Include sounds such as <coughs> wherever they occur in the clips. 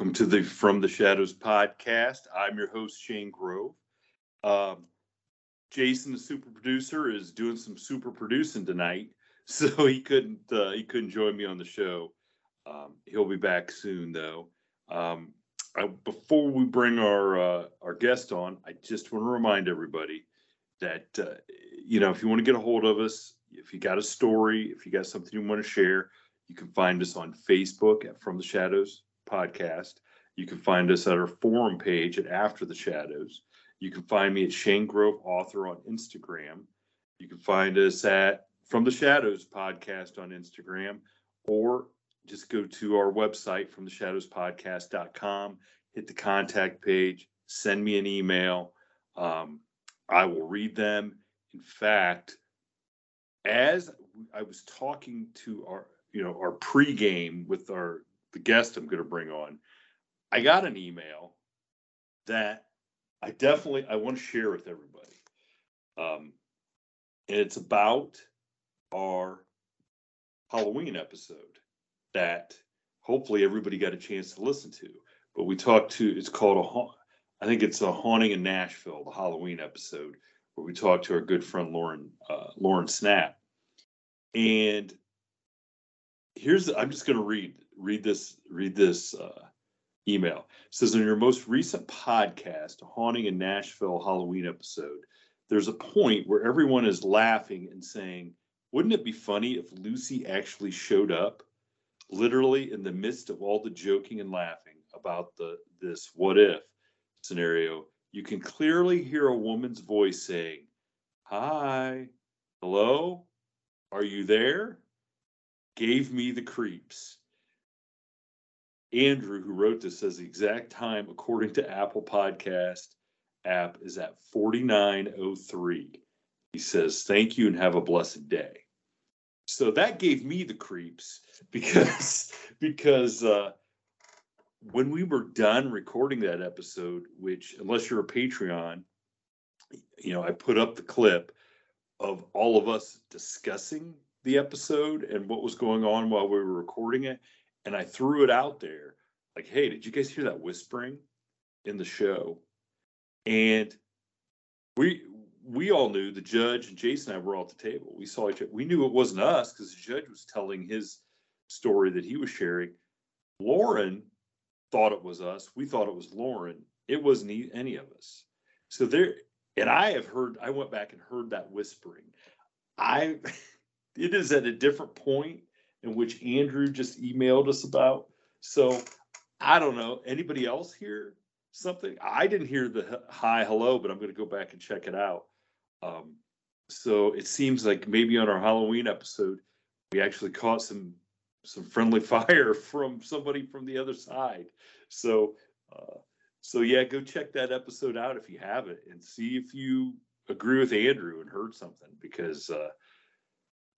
Welcome to the From the Shadows podcast. I'm your host, Shane Grove. Um, Jason, the super producer, is doing some super producing tonight, <laughs> so he couldn't uh, he couldn't join me on the show. Um, he'll be back soon, though. Um, I, before we bring our uh, our guest on, I just want to remind everybody that uh, you know if you want to get a hold of us, if you got a story, if you got something you want to share, you can find us on Facebook at From the Shadows podcast. You can find us at our forum page at After the Shadows. You can find me at Shane Grove Author on Instagram. You can find us at From the Shadows podcast on Instagram, or just go to our website, FromTheShadowsPodcast.com, hit the contact page, send me an email. Um, I will read them. In fact, as I was talking to our, you know, our pregame with our the guest I'm going to bring on, I got an email that I definitely I want to share with everybody. Um, and it's about our Halloween episode that hopefully everybody got a chance to listen to. But we talked to it's called a haunt. I think it's a haunting in Nashville, the Halloween episode, where we talked to our good friend Lauren uh, Lauren Snap. And here's I'm just going to read read this read this uh, email. It says in your most recent podcast, Haunting in Nashville Halloween episode, there's a point where everyone is laughing and saying, "Wouldn't it be funny if Lucy actually showed up?" Literally in the midst of all the joking and laughing about the this what if scenario, you can clearly hear a woman's voice saying, "Hi, hello, are you there?" Gave me the creeps. Andrew, who wrote this, says the exact time, according to Apple Podcast app, is at 4903. He says, Thank you and have a blessed day. So that gave me the creeps <laughs> because because uh, when we were done recording that episode, which unless you're a Patreon, you know, I put up the clip of all of us discussing the episode and what was going on while we were recording it and I threw it out there like, hey, did you guys hear that whispering in the show? And we we all knew the judge and Jason and I were all at the table. We saw each other. We knew it wasn't us because the judge was telling his story that he was sharing. Lauren thought it was us. We thought it was Lauren. It wasn't any of us. So there, and I have heard. I went back and heard that whispering. I, <laughs> it is at a different point in which Andrew just emailed us about. So I don't know. Anybody else hear something? I didn't hear the hi, hello, but I'm going to go back and check it out. Um, so it seems like maybe on our Halloween episode, we actually caught some some friendly <laughs> fire from somebody from the other side. So, uh, so yeah, go check that episode out if you haven't, and see if you agree with Andrew and heard something because uh,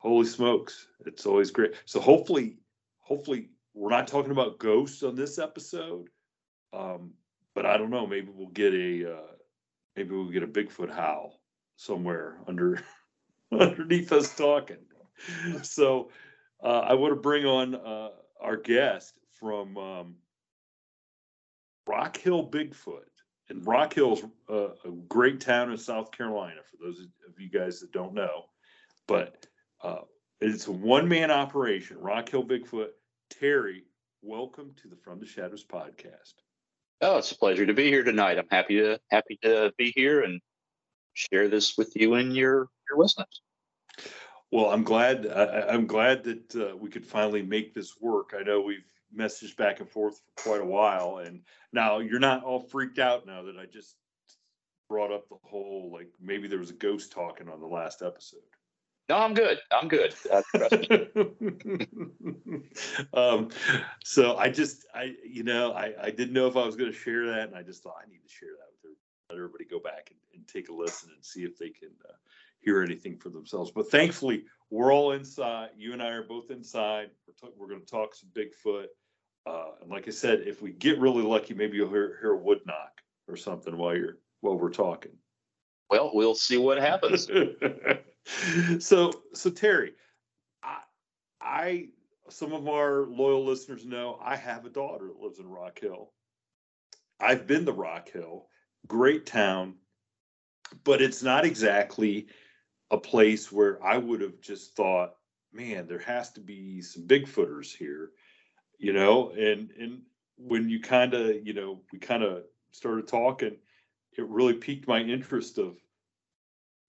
holy smokes, it's always great. So hopefully, hopefully we're not talking about ghosts on this episode, um, but I don't know. Maybe we'll get a uh, maybe we'll get a Bigfoot howl somewhere under <laughs> underneath us talking. So uh, I want to bring on uh, our guest from um, Rock Hill Bigfoot. And Rock Hill is a, a, great town in South Carolina, for those of you guys that don't know. But uh, it's a one man operation, Rock Hill Bigfoot. Terry, welcome to the From the Shadows podcast. Oh, it's a pleasure to be here tonight. I'm happy to happy to be here and share this with you and your your listeners. Well, I'm glad. I, am glad that uh, we could finally make this work. I know we've messaged back and forth for quite a while, and now you're not all freaked out now that I just brought up the whole like maybe there was a ghost talking on the last episode. No, I'm good. I'm good. Uh, <laughs> um, so I just, I, you know, I, I didn't know if I was going to share that, and I just thought I need to share that with everybody. Let everybody go back and, and take a listen and see if they can uh, hear anything for themselves. But thankfully, we're all inside. You and I are both inside. We're, t- we're going to talk some Bigfoot. Uh, and like I said, if we get really lucky, maybe you'll hear, hear a wood knock or something while you're while we're talking. Well, we'll see what happens. <laughs> <laughs> so, so Terry, I, I, some of our loyal listeners know I have a daughter that lives in Rock Hill. I've been to Rock Hill, great town, but it's not exactly a place where I would have just thought, man, there has to be some Bigfooters here, you know, and and when you kind of, you know, we kind of started talking, it really piqued my interest of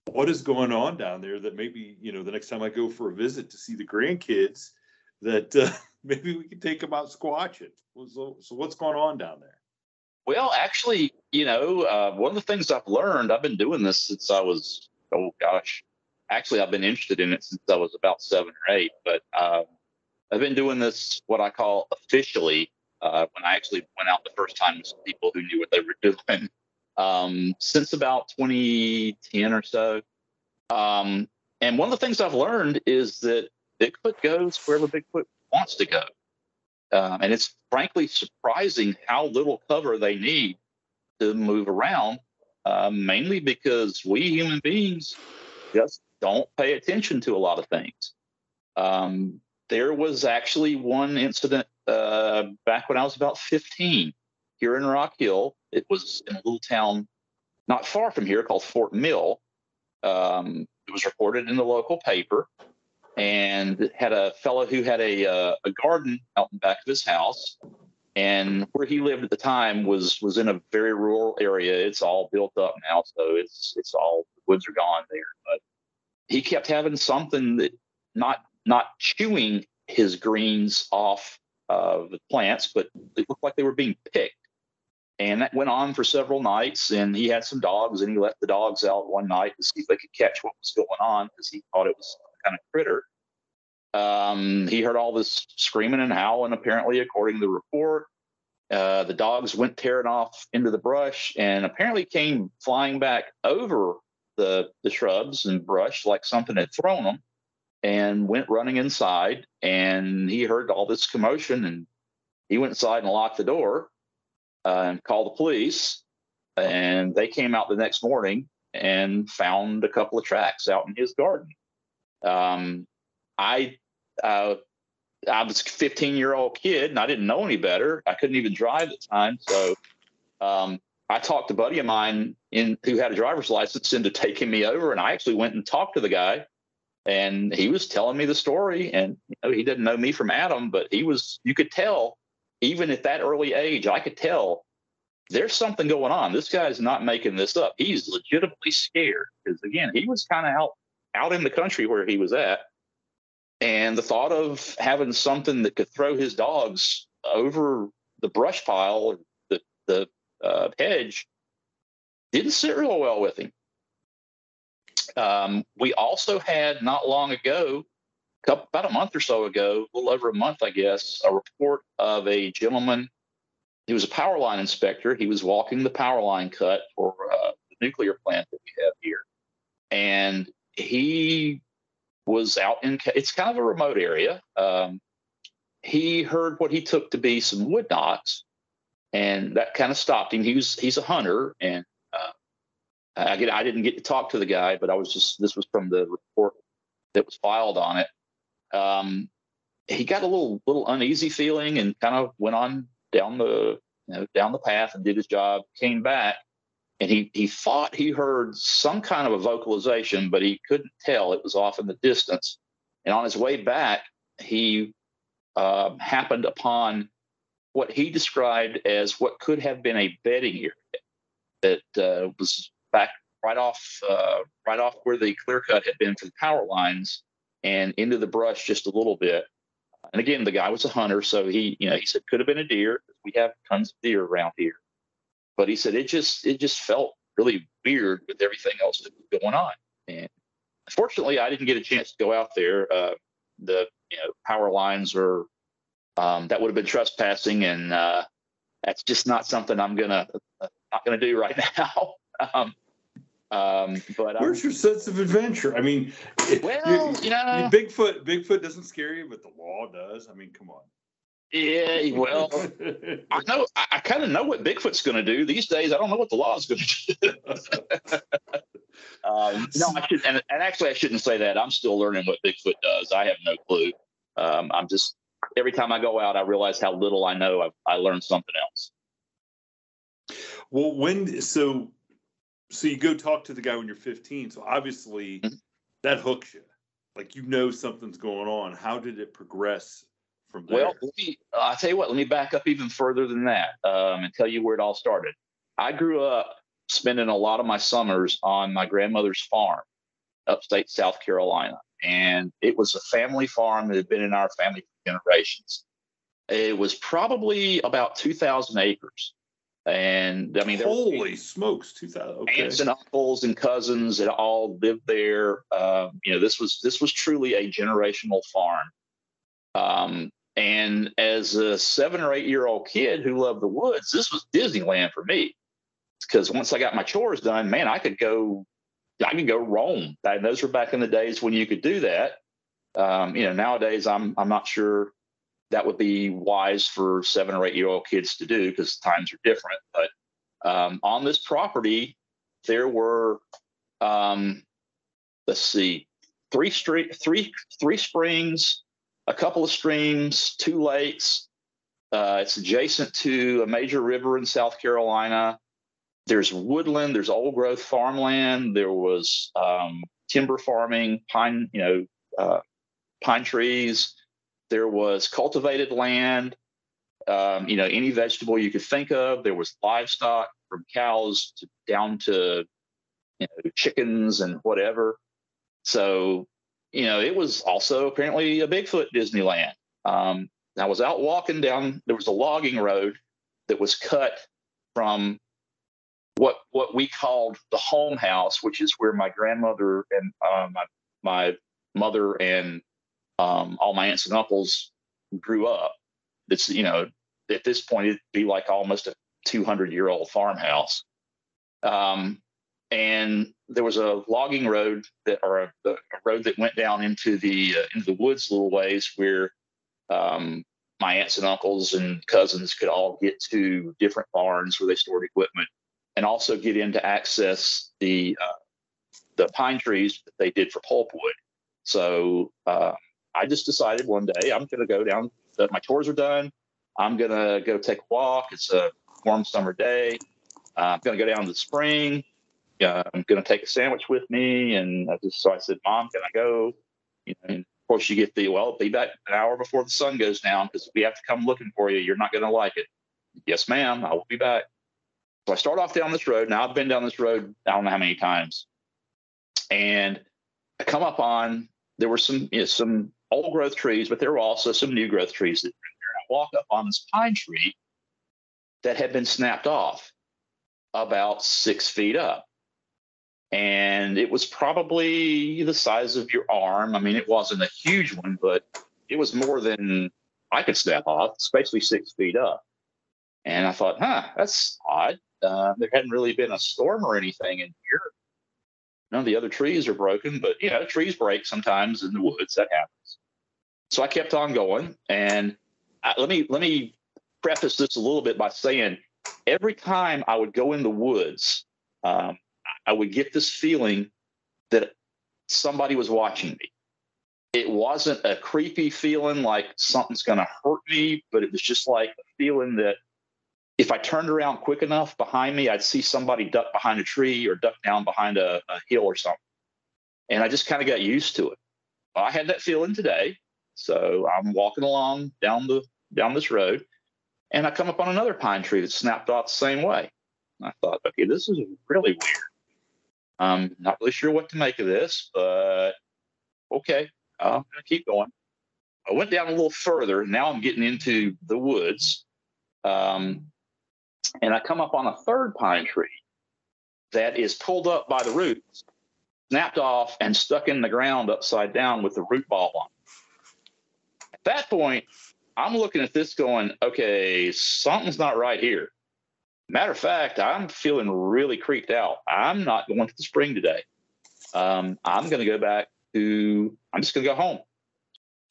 what is going on down there that maybe, you know, the next time I go for a visit to see the grandkids, that uh, <laughs> maybe we can take them out squatching. So, so what's going on down there? Well, actually, you know, uh, one of the things I've learned, I've been doing this since I was, oh gosh, actually, I've been interested in it since I was about seven or eight, but uh, I've been doing this, what I call officially, uh, when I actually went out the first time with people who knew what they were <laughs> doing, um, since about 2010 or so. Um, and one of the things I've learned is that Bigfoot goes wherever Bigfoot wants to go. Um, and it's frankly surprising how little cover they need to move around, uh, mainly because we human beings just don't pay attention to a lot of things. Um, there was actually one incident uh, back when I was about 15 here in Rock Hill. It was in a little town not far from here called Fort Mill. Um, it was reported in the local paper and had a fellow who had a, uh, a garden out in back of his house and where he lived at the time was was in a very rural area it's all built up now so it's it's all the woods are gone there but he kept having something that not not chewing his greens off of the plants but it looked like they were being picked and that went on for several nights and he had some dogs and he let the dogs out one night to see if they could catch what was going on because he thought it was kind of critter. Um, he heard all this screaming and howling, apparently, according to the report. Uh, the dogs went tearing off into the brush and apparently came flying back over the, the shrubs and brush like something had thrown them and went running inside. And he heard all this commotion and he went inside and locked the door and called the police. And they came out the next morning and found a couple of tracks out in his garden. Um, I uh, I was a 15 year old kid and I didn't know any better. I couldn't even drive at the time, so um, I talked to a buddy of mine in who had a driver's license into taking me over, and I actually went and talked to the guy, and he was telling me the story. And you know, he didn't know me from Adam, but he was. You could tell, even at that early age, I could tell there's something going on. This guy's not making this up. He's legitimately scared because again, he was kind of out out in the country where he was at. And the thought of having something that could throw his dogs over the brush pile, the, the uh, hedge, didn't sit real well with him. Um, we also had not long ago couple, about a month or so ago, a little over a month, I guess, a report of a gentleman. He was a power line inspector. He was walking the power line cut for uh, the nuclear plant that we have here, and he was out in. It's kind of a remote area. Um, he heard what he took to be some wood knocks, and that kind of stopped him. He was he's a hunter, and uh, I I didn't get to talk to the guy, but I was just this was from the report that was filed on it. Um, he got a little little uneasy feeling and kind of went on down the you know, down the path and did his job. Came back and he he thought he heard some kind of a vocalization, but he couldn't tell. It was off in the distance. And on his way back, he uh, happened upon what he described as what could have been a bedding area that uh, was back right off uh, right off where the clear cut had been for the power lines and into the brush just a little bit. And again, the guy was a hunter, so he, you know, he said could have been a deer. We have tons of deer around here, but he said it just it just felt really weird with everything else that was going on. And unfortunately, I didn't get a chance to go out there. Uh, the you know power lines are um, that would have been trespassing, and uh, that's just not something I'm gonna uh, not gonna do right <laughs> now. um, um, but where's your sense of adventure? I mean, well, you, you know, Bigfoot, Bigfoot doesn't scare you, but the law does. I mean, come on. Yeah, well, I know. I, I kind of know what Bigfoot's going to do these days. I don't know what the law is going to do. <laughs> um, no, I should, and, and, actually, I shouldn't say that. I'm still learning what Bigfoot does. I have no clue. Um, I'm just every time I go out, I realize how little I know. I, I learned something else. Well, when so so you go talk to the guy when you're 15. So obviously mm-hmm. that hooks you. Like you know something's going on. How did it progress from there? Well, me, I'll tell you what. Let me back up even further than that um, and tell you where it all started. I grew up spending a lot of my summers on my grandmother's farm, upstate South Carolina, and it was a family farm that had been in our family for generations. It was probably about 2,000 acres. And I mean, holy smokes, 2000 okay. aunts and uncles and cousins that all lived there. Um, you know, this was this was truly a generational farm. Um, and as a seven or eight year old kid who loved the woods, this was Disneyland for me. Because once I got my chores done, man, I could go, I could go roam. And those were back in the days when you could do that. Um, you know, nowadays I'm I'm not sure that would be wise for seven or eight year old kids to do because times are different. But um, on this property, there were, um, let's see, three street, three three springs, a couple of streams, two lakes. Uh, it's adjacent to a major river in South Carolina. There's woodland. There's old growth farmland. There was um, timber farming, pine, you know, uh, pine trees. There was cultivated land, um, you know, any vegetable you could think of. There was livestock from cows to down to you know, chickens and whatever. So, you know, it was also apparently a Bigfoot Disneyland. Um, I was out walking down. There was a logging road that was cut from what what we called the home house, which is where my grandmother and uh, my my mother and um, all my aunts and uncles grew up. It's you know at this point it'd be like almost a 200 year old farmhouse. Um, and there was a logging road that, or a, a road that went down into the uh, into the woods little ways where um, my aunts and uncles and cousins could all get to different barns where they stored equipment, and also get in to access the uh, the pine trees that they did for pulpwood. So uh, I just decided one day I'm going to go down. That my chores are done. I'm going to go take a walk. It's a warm summer day. Uh, I'm going to go down to the spring. Uh, I'm going to take a sandwich with me. And I just so I said, Mom, can I go? You know, and of course, you get the well, be back an hour before the sun goes down because we have to come looking for you. You're not going to like it. Yes, ma'am. I will be back. So I start off down this road. Now I've been down this road. I don't know how many times, and I come up on there were some you know, some old growth trees, but there were also some new growth trees that were I walk up on this pine tree that had been snapped off about six feet up. and it was probably the size of your arm. I mean, it wasn't a huge one, but it was more than I could step off. It's basically six feet up. And I thought, huh, that's odd. Uh, there hadn't really been a storm or anything in here. None of the other trees are broken, but you know, trees break sometimes in the woods. That happens. So I kept on going, and I, let me let me preface this a little bit by saying, every time I would go in the woods, um, I would get this feeling that somebody was watching me. It wasn't a creepy feeling like something's going to hurt me, but it was just like a feeling that if I turned around quick enough behind me, I'd see somebody duck behind a tree or duck down behind a, a hill or something. And I just kind of got used to it. I had that feeling today. So I'm walking along down the down this road and I come up on another pine tree that snapped off the same way. I thought, okay, this is really weird. I'm not really sure what to make of this, but okay, I'm to keep going. I went down a little further. Now I'm getting into the woods. Um, and I come up on a third pine tree that is pulled up by the roots, snapped off, and stuck in the ground upside down with the root ball on. At that point, I'm looking at this going, okay, something's not right here. Matter of fact, I'm feeling really creeped out. I'm not going to the spring today. Um, I'm going to go back to, I'm just going to go home.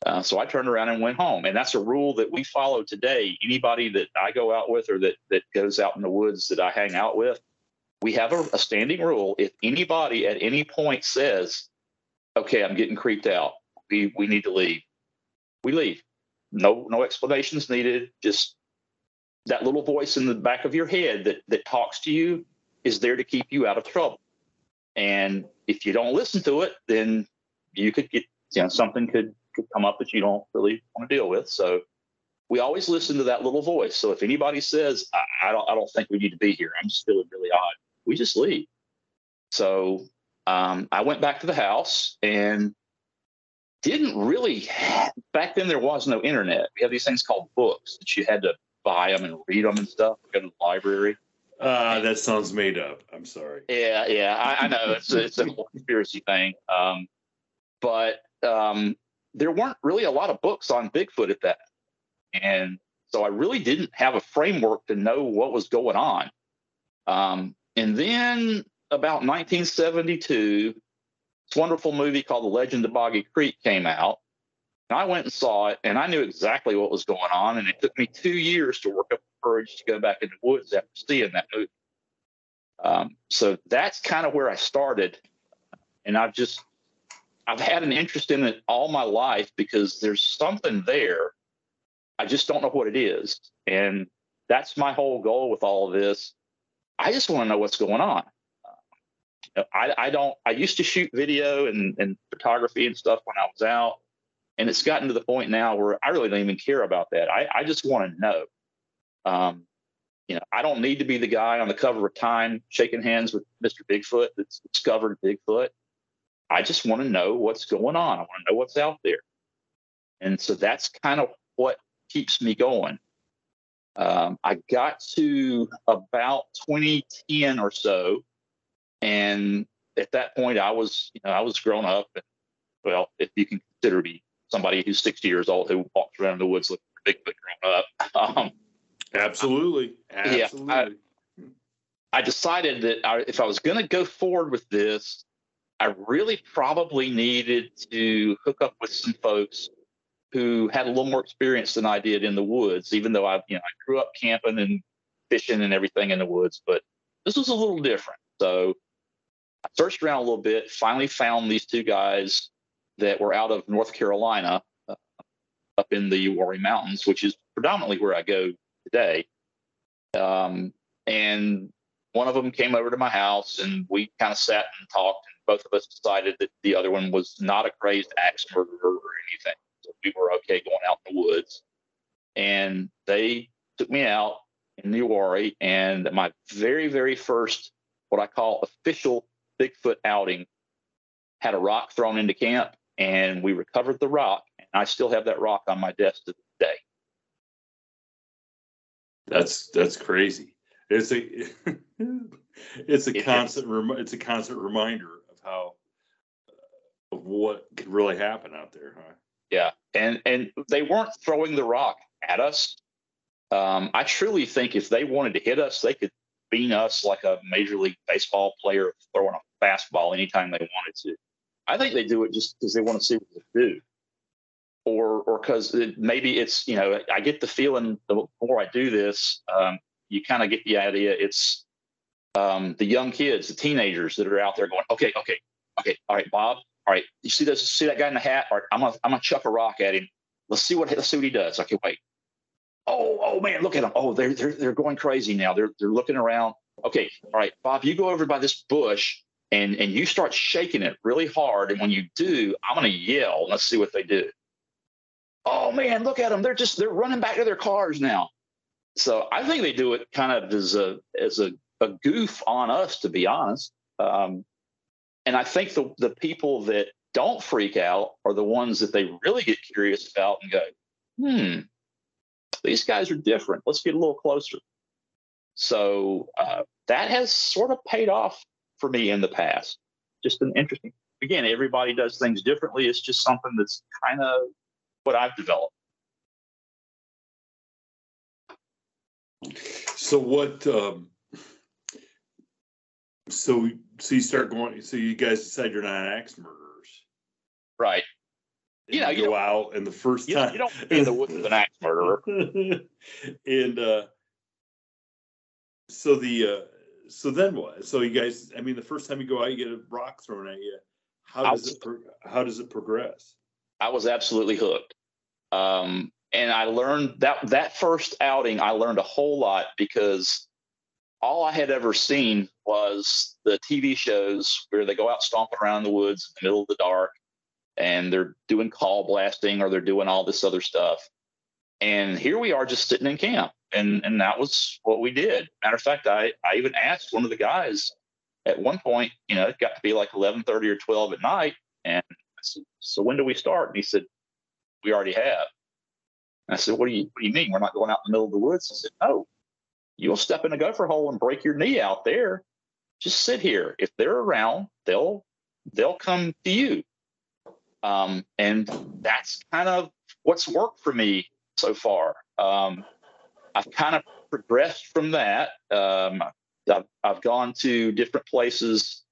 Uh, so I turned around and went home. And that's a rule that we follow today. Anybody that I go out with or that, that goes out in the woods that I hang out with, we have a, a standing rule. If anybody at any point says, okay, I'm getting creeped out, we, we need to leave, we leave. No, no explanations needed. Just that little voice in the back of your head that, that talks to you is there to keep you out of trouble. And if you don't listen to it, then you could get, you know, something could could come up that you don't really want to deal with. So we always listen to that little voice. So if anybody says, I, I don't, I don't think we need to be here, I'm just feeling really odd, we just leave. So um, I went back to the house and didn't really, back then there was no internet. We had these things called books that you had to buy them and read them and stuff, go to the library. Uh, that sounds made up. I'm sorry. Yeah, yeah, I, I know it's a, it's a conspiracy thing. Um, but um, there weren't really a lot of books on Bigfoot at that. And so I really didn't have a framework to know what was going on. Um, and then about 1972, this wonderful movie called The Legend of Boggy Creek came out. And I went and saw it, and I knew exactly what was going on. And it took me two years to work up the courage to go back in the woods after seeing that movie. Um, so that's kind of where I started. And I've just I've had an interest in it all my life because there's something there. I just don't know what it is. And that's my whole goal with all of this. I just want to know what's going on. I, I don't, I used to shoot video and, and photography and stuff when I was out. And it's gotten to the point now where I really don't even care about that. I, I just want to know. Um, you know, I don't need to be the guy on the cover of Time shaking hands with Mr. Bigfoot that's discovered Bigfoot. I just want to know what's going on. I want to know what's out there. And so that's kind of what keeps me going. Um, I got to about 2010 or so, and at that point, I was, you know, I was grown up. And, well, if you can consider me somebody who's 60 years old who walks around in the woods looking for Bigfoot grown up. <laughs> Um, Absolutely. Absolutely. Yeah, I, I decided that I, if I was going to go forward with this, I really probably needed to hook up with some folks who had a little more experience than I did in the woods, even though I, you know, I grew up camping and fishing and everything in the woods, but this was a little different. So I searched around a little bit, finally found these two guys that were out of North Carolina uh, up in the Uwharrie Mountains, which is predominantly where I go today. Um, and one of them came over to my house and we kind of sat and talked And both of us decided that the other one was not a crazed axe murderer or anything. So we were okay going out in the woods. And they took me out in the Uwharrie, and my very, very first, what I call official Bigfoot outing, had a rock thrown into camp, and we recovered the rock. And I still have that rock on my desk to this day. That's that's crazy. it's a <laughs> it's a constant rem- it's a constant reminder of how of what could really happen out there, huh? Yeah, and and they weren't throwing the rock at us. Um, I truly think if they wanted to hit us, they could bean us like a major league baseball player throwing a fastball anytime they wanted to. I think they do it just because they want to see what they do, or or because it, maybe it's you know I get the feeling the more I do this, um, you kind of get the idea it's um, the young kids, the teenagers that are out there going, okay, okay, okay, all right, Bob, all right, you see this, see that guy in the hat? All right, I'm gonna I'm gonna chuck a rock at him. Let's see what let's see what he does. Okay, wait. Oh, oh man, look at them. Oh, they're they're they're going crazy now. They're they're looking around. Okay, all right, Bob, you go over by this bush and and you start shaking it really hard. And when you do, I'm gonna yell. Let's see what they do. Oh man, look at them. They're just they're running back to their cars now. So I think they do it kind of as a as a, a goof on us, to be honest. Um, and I think the the people that don't freak out are the ones that they really get curious about and go, hmm, these guys are different. Let's get a little closer. So uh, that has sort of paid off for me in the past. Just an interesting. Again, everybody does things differently. It's just something that's kind of what I've developed. So what? Um, so so you start going. So you guys decide you're not axe murderers, right? And you know, you, go out and the first you time you don't be in the woods with an axe murderer. <laughs> and uh, so the uh, so then what? So you guys, I mean, the first time you go out, you get a rock thrown at you. How does was, it pro- how does it progress? I was absolutely hooked. Um, and I learned that that first outing, I learned a whole lot because all I had ever seen was the TV shows where they go out stomping around in the woods in the middle of the dark and they're doing call blasting or they're doing all this other stuff. And here we are just sitting in camp. And and that was what we did. Matter of fact, I, I even asked one of the guys at one point, you know, it got to be like eleven thirty or twelve at night. And I said, So when do we start? And he said, We already have. And I said, What do you what do you mean? We're not going out in the middle of the woods? He said, No. You'll step in a gopher hole and break your knee out there. Just sit here. If they're around, they'll they'll come to you. Um, and that's kind of what's worked for me so far. Um, I've kind of progressed from that. Um, I've, I've, gone to different places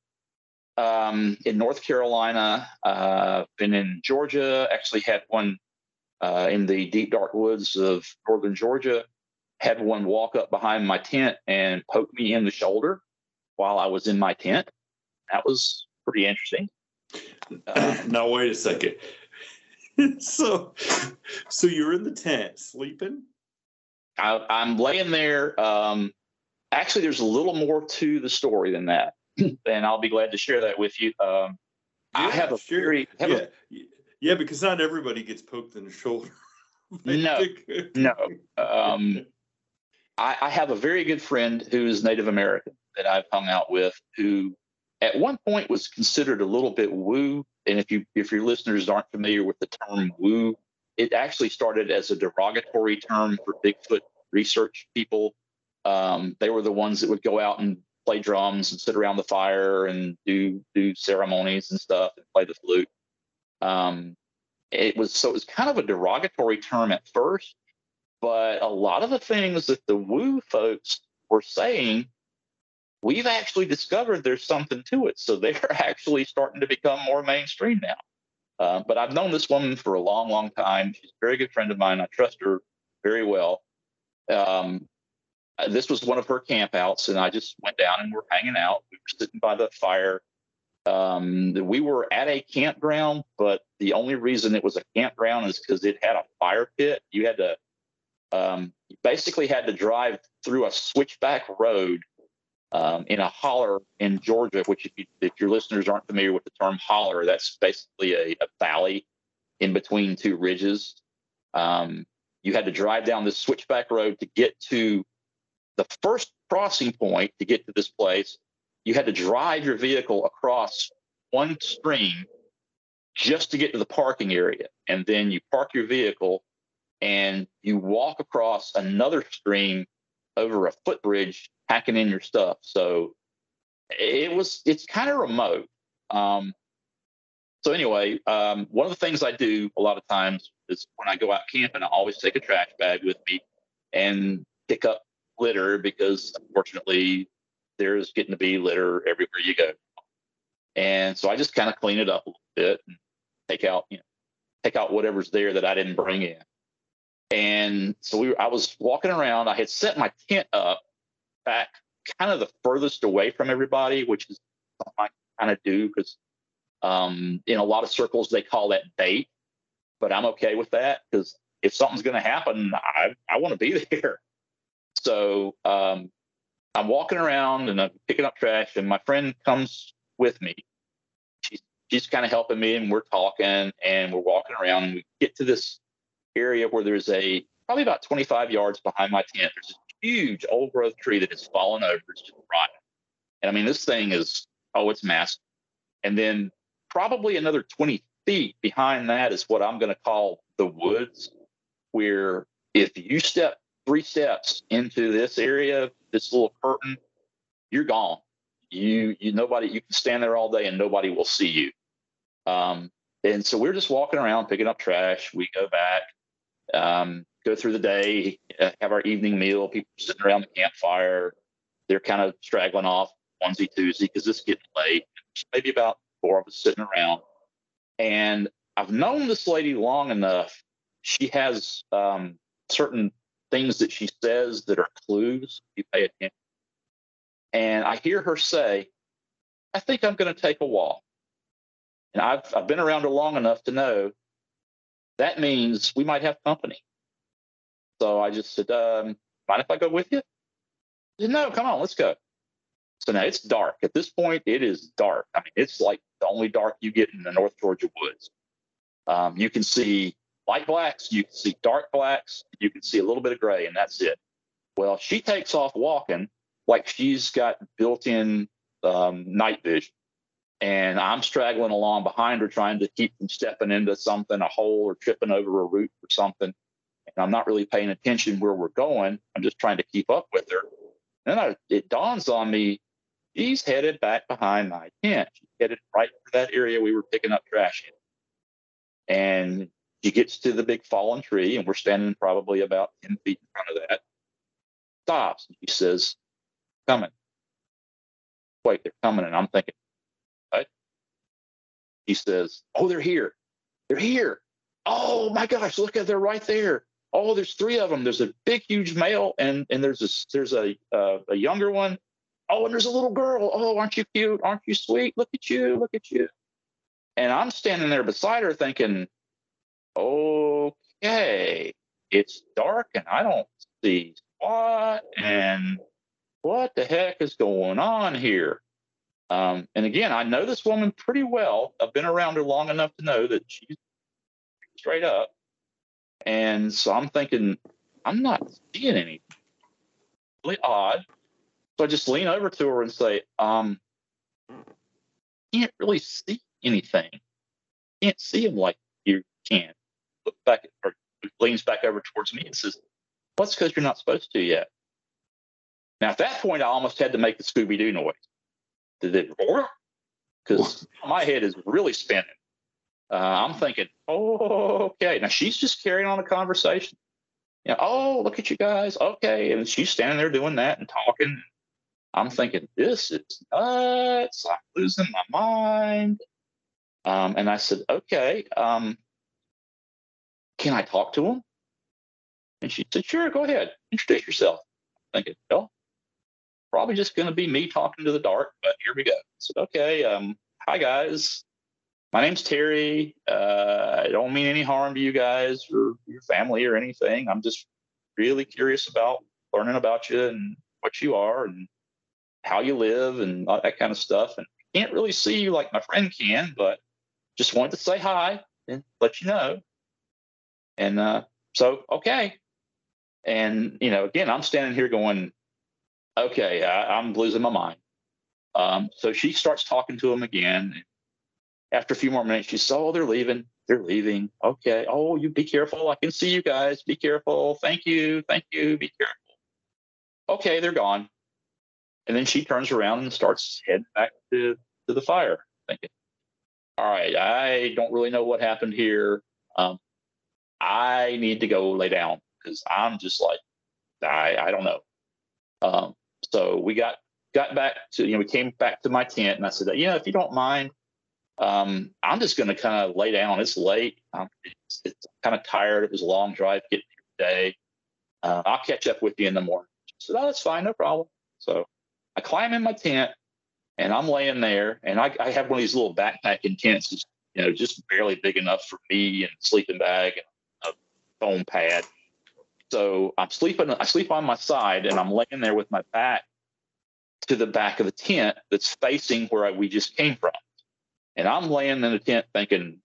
um, in North Carolina, uh, been in Georgia, actually had one uh, in the deep dark woods of northern Georgia, had one walk up behind my tent and poke me in the shoulder while I was in my tent. That was pretty interesting. Uh, <clears throat> now wait a second. <laughs> so, so you're in the tent sleeping. I, am laying there. Um, actually, there's a little more to the story than that, <laughs> and I'll be glad to share that with you. Um, yeah, I have a sure. very have yeah. A, yeah, because not everybody gets poked in the shoulder. <laughs> no, no. <laughs> Um, I, I have a very good friend who is Native American that I've hung out with, who at one point was considered a little bit woo. And if you if your listeners aren't familiar with the term woo, it actually started as a derogatory term for Bigfoot research people. Um, they were the ones that would go out and play drums and sit around the fire and do do ceremonies and stuff and play the flute. Um, it was so it was kind of a derogatory term at first, but a lot of the things that the woo folks were saying we've actually discovered there's something to it. So <laughs> they're actually starting to become more mainstream now. Uh, but I've known this woman for a long, long time. She's a very good friend of mine. I trust her very well. Um, uh, this was one of her campouts, and I just went down and we're hanging out. We were sitting by the fire. Um, we were at a campground, but the only reason it was a campground is because it had a fire pit. You had to um, basically had to drive through a switchback road um, in a holler in Georgia, which if, you, if, your listeners aren't familiar with the term holler, that's basically a, a valley in between two ridges. Um, you had to drive down this switchback road to get to the first crossing point to get to this place. You had to drive your vehicle across one stream just to get to the parking area. And then you park your vehicle and you walk across another stream over a footbridge packing in your stuff. So it was it's kind of remote. Um, so anyway, um, one of the things I do a lot of times is when I go out camping, I always take a trash bag with me and pick up litter because unfortunately there's getting to be litter everywhere you go. And so I just kind of clean it up a little bit and take out, you know, take out whatever's there that I didn't bring in. And so we were, I was walking around. I had set my tent up back kind of the furthest away from everybody, which is something I kind of do because um, in a lot of circles they call that bait, but I'm okay with that because if something's going to happen, I I want to be <laughs> there. So um, I'm walking around and I'm picking up trash, and my friend comes with me. She's she's kind of helping me, and we're talking, and we're walking around, and we get to this area where there's a probably about 25 yards behind my tent. There's a huge old growth tree that has fallen over. It's just rotten. And I mean, this thing is, oh, it's massive. And then probably another 20 feet behind that is what I'm going to call the woods, where if you step three steps into this area, this little curtain, you're gone. You, you, nobody, you can stand there all day and nobody will see you. Um, and so we're just walking around picking up trash. We go back um, go through the day, uh, have our evening meal. People sitting around the campfire. They're kind of straggling off onesie twosie because it's getting late. Maybe about four of us sitting around. And I've known this lady long enough. She has um, certain things that she says that are clues. You pay attention. And I hear her say, I think I'm going to take a walk. And I've, I've been around her long enough to know that means we might have company. So I just said, um, mind if I go with you? Said, no, come on, let's go. So now it's dark. At this point, it is dark. I mean, it's like the only dark you get in the North Georgia woods. Um, you can see light blacks, you can see dark blacks, you can see a little bit of gray, and that's it. Well, she takes off walking like she's got built in um, night vision and I'm straggling along behind her, trying to keep from stepping into something, a hole, or tripping over a root or something. And I'm not really paying attention where we're going. I'm just trying to keep up with her. then I, it dawns on me, she's headed back behind my tent. She's headed right for that area we were picking up trash in. And she gets to the big fallen tree, and we're standing probably about 10 feet in front of that. Stops. And she says, Coming. Wait, they're coming. And I'm thinking, he says, Oh, they're here. They're here. Oh my gosh, look at they're right there. Oh, there's three of them. There's a big, huge male, and and there's a there's a uh, a younger one. Oh, and there's a little girl. Oh, aren't you cute? Aren't you sweet? Look at you. Look at you. And I'm standing there beside her thinking, okay, it's dark and I don't see what and what the heck is going on here? Um, and again, I know this woman pretty well. I've been around her long enough to know that she's straight up. And so I'm thinking, I'm not seeing anything. Really odd. So I just lean over to her and say, um, can't really see anything. Can't see him like you can. Look back at her, leans back over towards me and says, What's because you're not supposed to yet? Now, at that point, I almost had to make the Scooby Doo noise because my head is really spinning. Uh, I'm thinking, oh, okay. Now she's just carrying on a conversation. You know, oh, look at you guys. Okay. And she's standing there doing that and talking. I'm thinking, this is nuts. I'm losing my mind. Um, and I said, okay, um, can I talk to him? And she said, sure, go ahead. Introduce yourself. I'm thinking, well, probably just going to be me talking to the dark, but here we go. I said, okay, um, hi guys. My name's Terry. Uh, I don't mean any harm to you guys or your family or anything. I'm just really curious about learning about you and what you are and how you live and all that kind of stuff. And can't really see you like my friend can, but just wanted to say hi and let you know. And uh, so, okay. And, you know, again, I'm standing here going, okay, I, am losing my mind. Um, so she starts talking to him again. After a few more minutes, she says, oh, they're leaving. They're leaving. Okay. Oh, you be careful. I can see you guys. Be careful. Thank you. Thank you. Be careful. okay, they're gone. And then she turns around and starts heading back to, to the fire, thinking, all right, I don't really know what happened here. Um, I need to go lay down because I'm just like, I, I don't know. Um, so we got got back to you know we came back to my tent and I said, you know, if you don't mind, um, I'm just going to kind of lay down. It's late. I'm it's, it's kind of tired. It was a long drive getting here today. Uh, I'll catch up with you in the morning. So oh, that's fine, no problem. So I climb in my tent and I'm laying there, and I, I have one of these little backpacking tents, you know, just barely big enough for me and sleeping bag and a foam pad. So I'm sleeping. I sleep on my side, and I'm laying there with my back to the back of the tent that's facing where I, we just came from. And I'm laying in the tent thinking,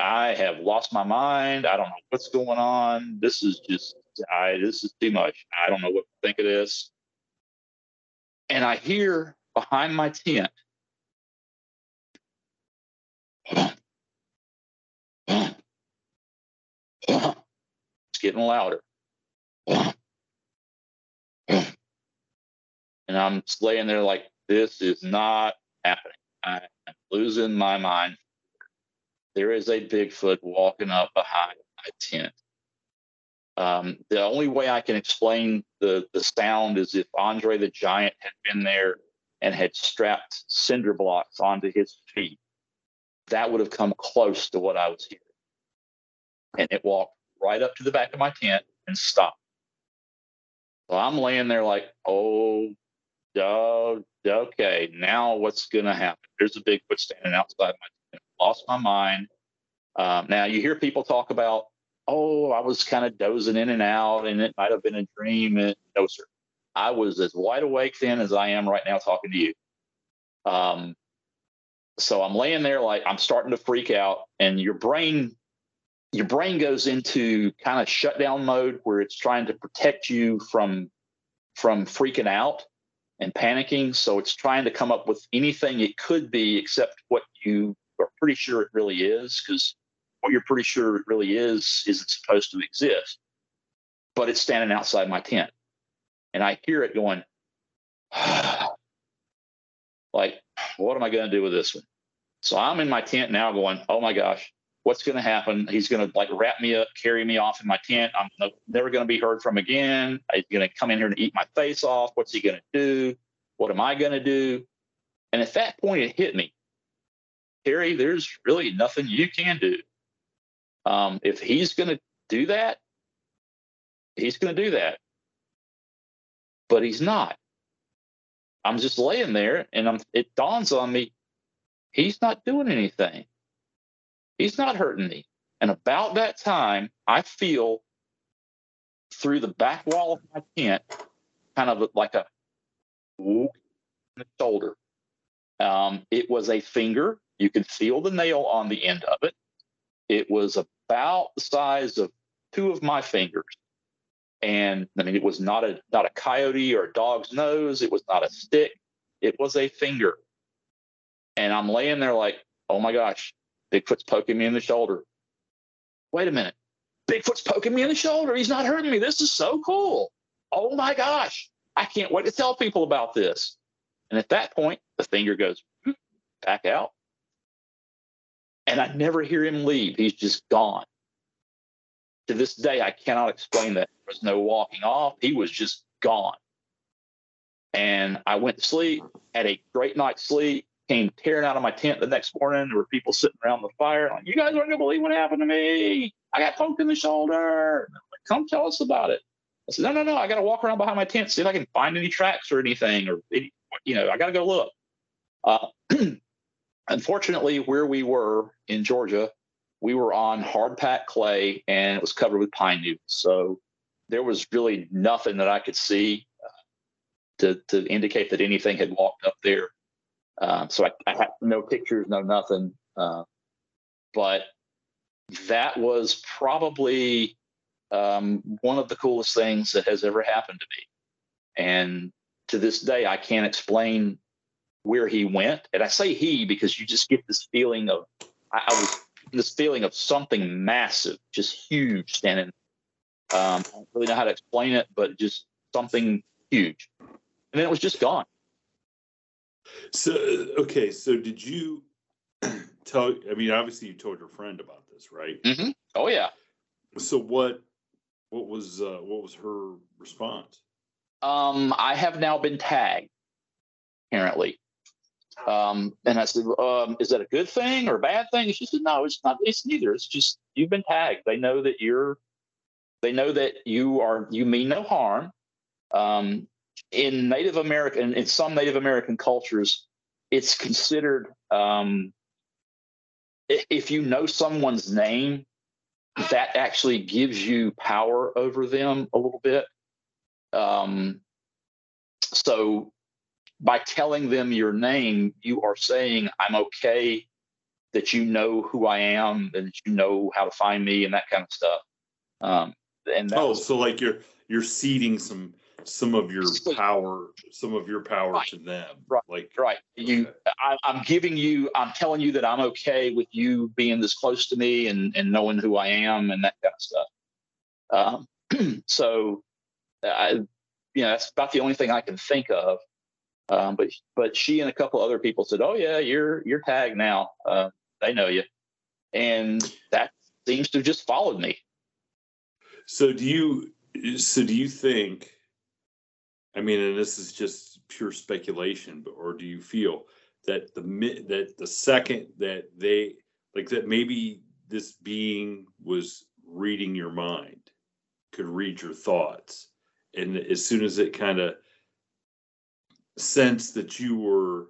I have lost my mind. I don't know what's going on. This is just, I, this is too much. I don't know what to think of this. And I hear behind my tent, <clears throat> <clears throat> <clears throat> it's getting louder. <coughs> And I'm just laying there like, this is not happening. I'm losing my mind. There is a Bigfoot walking up behind my tent. Um, the only way I can explain the, the sound is if Andre the Giant had been there and had strapped cinder blocks onto his feet. That would have come close to what I was hearing. And it walked right up to the back of my tent and stopped. So I'm laying there like, oh, oh okay, now what's going to happen? There's a Bigfoot standing outside my tent. Lost my mind. Um, now you hear people talk about, oh, I was kind of dozing in and out and it might have been a dream. And no, sir. I was as wide awake then as I am right now talking to you. Um, so I'm laying there like I'm starting to freak out, and your brain, your brain goes into kind of shutdown mode where it's trying to protect you from from freaking out and panicking. So it's trying to come up with anything it could be except what you are pretty sure it really is, because what you're pretty sure it really is isn't supposed to exist. But it's standing outside my tent and I hear it going, <sighs> like, what am I going to do with this one? So I'm in my tent now going, oh my gosh, what's going to happen? He's going to like wrap me up, carry me off in my tent. I'm never going to be heard from again. He's going to come in here and eat my face off. What's he going to do? What am I going to do? And at that point, it hit me. Terry, there's really nothing you can do. Um, if he's going to do that, he's going to do that but he's not. I'm just laying there and I'm, it dawns on me, he's not doing anything. He's not hurting me. And about that time, I feel through the back wall of my tent, kind of like a whoop in the shoulder. Um, it was a finger. You could feel the nail on the end of it. It was about the size of two of my fingers. And I mean, it was not a not a coyote or a dog's nose. It was not a stick. It was a finger. And I'm laying there like, oh my gosh, Bigfoot's poking me in the shoulder. Wait a minute. Bigfoot's poking me in the shoulder. He's not hurting me. This is so cool. Oh my gosh. I can't wait to tell people about this. And at that point, the finger goes back out. And I never hear him leave. He's just gone to this day, I cannot explain that. There was no walking off. He was just gone. And I went to sleep, had a great night's sleep, came tearing out of my tent the next morning. There were people sitting around the fire. Like, you guys aren't to believe what happened to me. I got poked in the shoulder. Like, Come tell us about it. I said, no, no, no. I got to walk around behind my tent, see if I can find any tracks or anything, or, any, you know, I got to go look. Uh, <clears throat> unfortunately, where we were in Georgia, we were on hard packed clay and it was covered with pine needles. So there was really nothing that I could see uh, to, to indicate that anything had walked up there. Um, so I, I, had no pictures, no nothing. Uh, but that was probably um, one of the coolest things that has ever happened to me. And to this day, I can't explain where he went. And I say he because you just get this feeling of I, I was this feeling of something massive, just huge standing. Um, I don't really know how to explain it, but just something huge. and then it was just gone. So okay, so did you <clears throat> tell? I mean, obviously you told your friend about this, right? Mm-hmm. Oh yeah. So what? What was uh, what was her response? Um, I have now been tagged, apparently. Um, and I said, um, "Is that a good thing or a bad thing?" And she said, "No, it's not. It's neither. It's just you've been tagged. They know that you're. They know that you are. You mean no harm. Um, in Native American, in some Native American cultures, it's considered um, if you know someone's name, that actually gives you power over them a little bit. Um, so by telling them your name, you are saying, I'm okay that you know who I am and that you know how to find me and that kind of stuff. Um, and oh, was, so like you're you're ceding some some of your power, some of your power right. to them. Right. Like right. You I, am giving you, I'm telling you that I'm okay with you being this close to me and, and knowing who I am and that kind of stuff. Um, <clears throat> so I, you know, that's about the only thing I can think of. Um, but but she and a couple other people said, "Oh yeah, you're you're tagged now. Uh, they know you," and that seems to have just followed me. So do you? So do you think? I mean, and this is just pure speculation, but or do you feel that the that the second that they like that maybe this being was reading your mind, could read your thoughts, and as soon as it kind of sensed that you were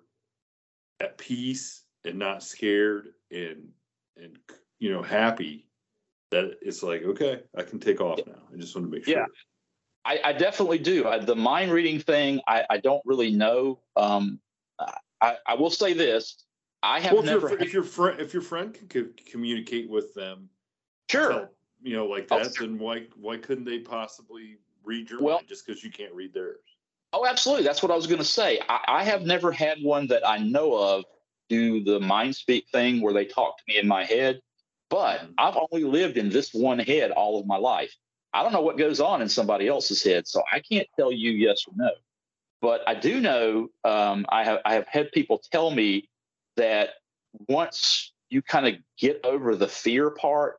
at peace and not scared and and you know happy that it's like okay i can take off now. I just want to make sure. yeah i, I definitely do I, the mind reading thing I, I don't really know um I, I will say this i have well, if never your, if your friend if your friend can communicate with them sure tell, you know like that then why why couldn't they possibly read your well, mind just because you can't read theirs. Oh, absolutely. That's what I was going to say. I, I, have never had one that I know of do the mind speak thing where they talk to me in my head, but mm-hmm. I've only lived in this one head all of my life. I don't know what goes on in somebody else's head, so I can't tell you yes or no. But I do know um, I have I have had people tell me that once you kind of get over the fear part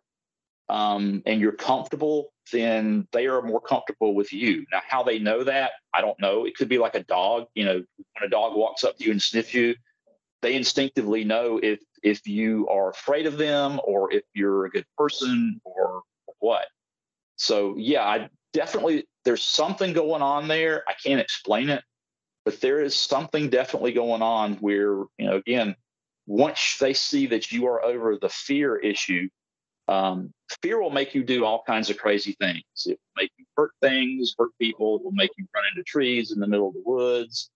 um, and you're comfortable then they are more comfortable with you. Now, how they know that, I don't know. It could be like a dog. You know, when a dog walks up to you and sniffs you, they instinctively know if if you are afraid of them or if you're a good person or what. So yeah, I definitely there's something going on there. I can't explain it, but there is something definitely going on where, you know, again, once they see that you are over the fear issue, um, fear will make you do all kinds of crazy things. It will make you hurt things, hurt people. It will make you run into trees in the middle of the woods.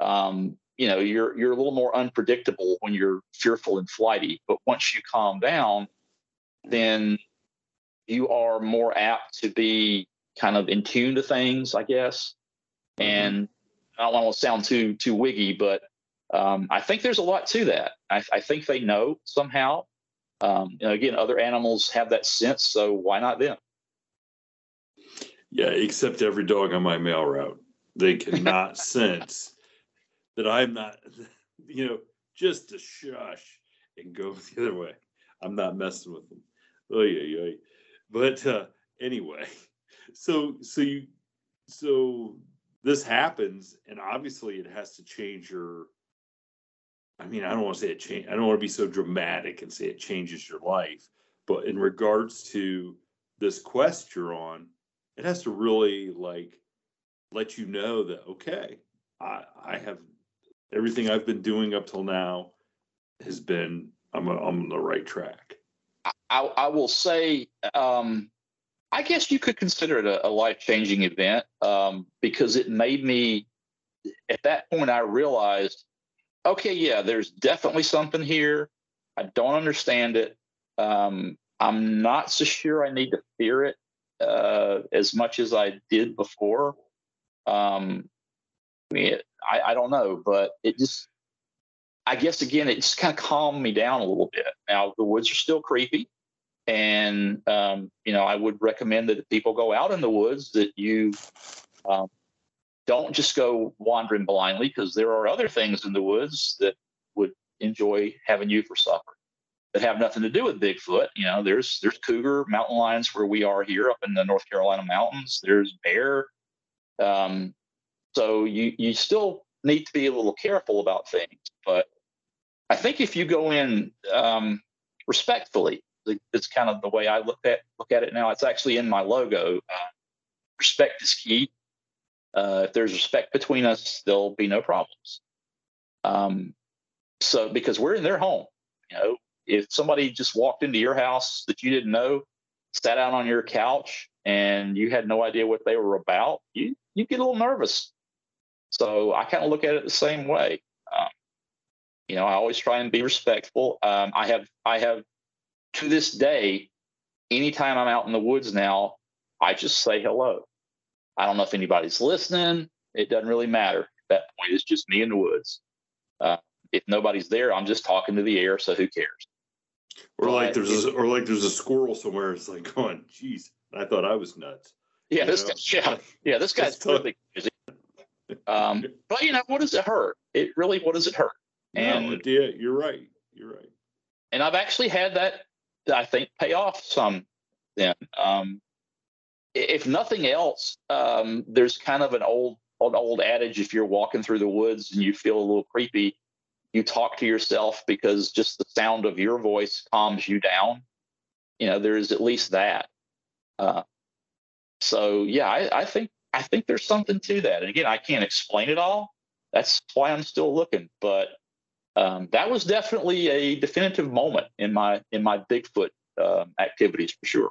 Um, you know, you're you're a little more unpredictable when you're fearful and flighty. But once you calm down, then you are more apt to be kind of in tune to things, I guess. Mm-hmm. And I don't want to sound too too wiggy, but um, I think there's a lot to that. I, I think they know somehow um, you know, again, other animals have that sense, so why not them? Yeah, except every dog on my mail route, they cannot <laughs> sense that I'm not, <laughs> you know, just to shush and go <laughs> the other way. I'm not messing with them. Oh yeah, yeah. But uh, anyway, <laughs> so so you so this happens, and obviously it has to change your I mean, I don't want to say it change. I don't want to be so dramatic and say it changes your life, but in regards to this quest you're on, it has to really like let you know that okay, I I have everything I've been doing up till now has been I'm a, I'm on the right track. I, I will say, um, I guess you could consider it a, a life changing event um, because it made me. At that point, I realized okay, yeah, there's definitely something here. I don't understand it. Um, I'm not so sure I need to fear it uh, as much as I did before. Um, I mean, it, I, I don't know, but it just, I guess again, it just kind of calmed me down a little bit. Now the woods are still creepy, and um, you know, I would recommend that people go out in the woods that you um, don't just go wandering blindly because there are other things in the woods that would enjoy having you for supper that have nothing to do with Bigfoot. You know, there's there's cougar, mountain lions where we are here up in the North Carolina mountains. There's bear. Um, so you you still need to be a little careful about things. But I think if you go in um, respectfully, it's kind of the way I look at look at it now. It's actually in my logo. Uh, respect is key. Uh, if there's respect between us, there'll be no problems. Um, so because we're in their home, you know, if somebody just walked into your house that you didn't know, sat down on your couch, and you had no idea what they were about, you you get a little nervous. So I kind of look at it the same way. Um, you know, I always try and be respectful. Um, I have I have to this day, anytime I'm out in the woods now, I just say hello. I don't know if anybody's listening. It doesn't really matter. At that point, it's just me in the woods. Uh, if nobody's there, I'm just talking to the air. So who cares? Or but like there's a, or like there's a squirrel somewhere. It's like <laughs> going, geez, I thought I was nuts. Yeah, this guy, yeah, yeah, this guy's perfect. Um, but you know, what does it hurt? It really, what does it hurt? And no, yeah, you're right. You're right. And I've actually had that, I think, pay off some. Then, um, if nothing else, um, there's kind of an old, an old adage: if you're walking through the woods and you feel a little creepy, you talk to yourself because just the sound of your voice calms you down. You know, there is at least that. Uh, so yeah, I, I think I think there's something to that. And again, I can't explain it all. That's why I'm still looking. But um, that was definitely a definitive moment in my in my Bigfoot uh, activities for sure.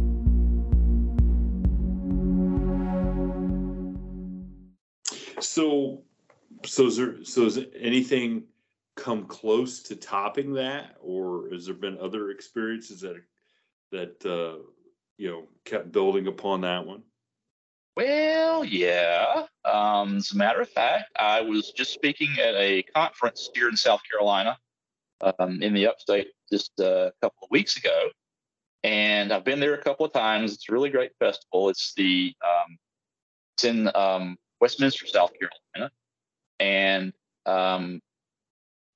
So, so is there, so is anything come close to topping that, or has there been other experiences that that uh, you know kept building upon that one? Well, yeah. Um, as a matter of fact, I was just speaking at a conference here in South Carolina, um, in the upstate, just a couple of weeks ago, and I've been there a couple of times. It's a really great festival. It's the um, it's in um, Westminster, South Carolina, and um,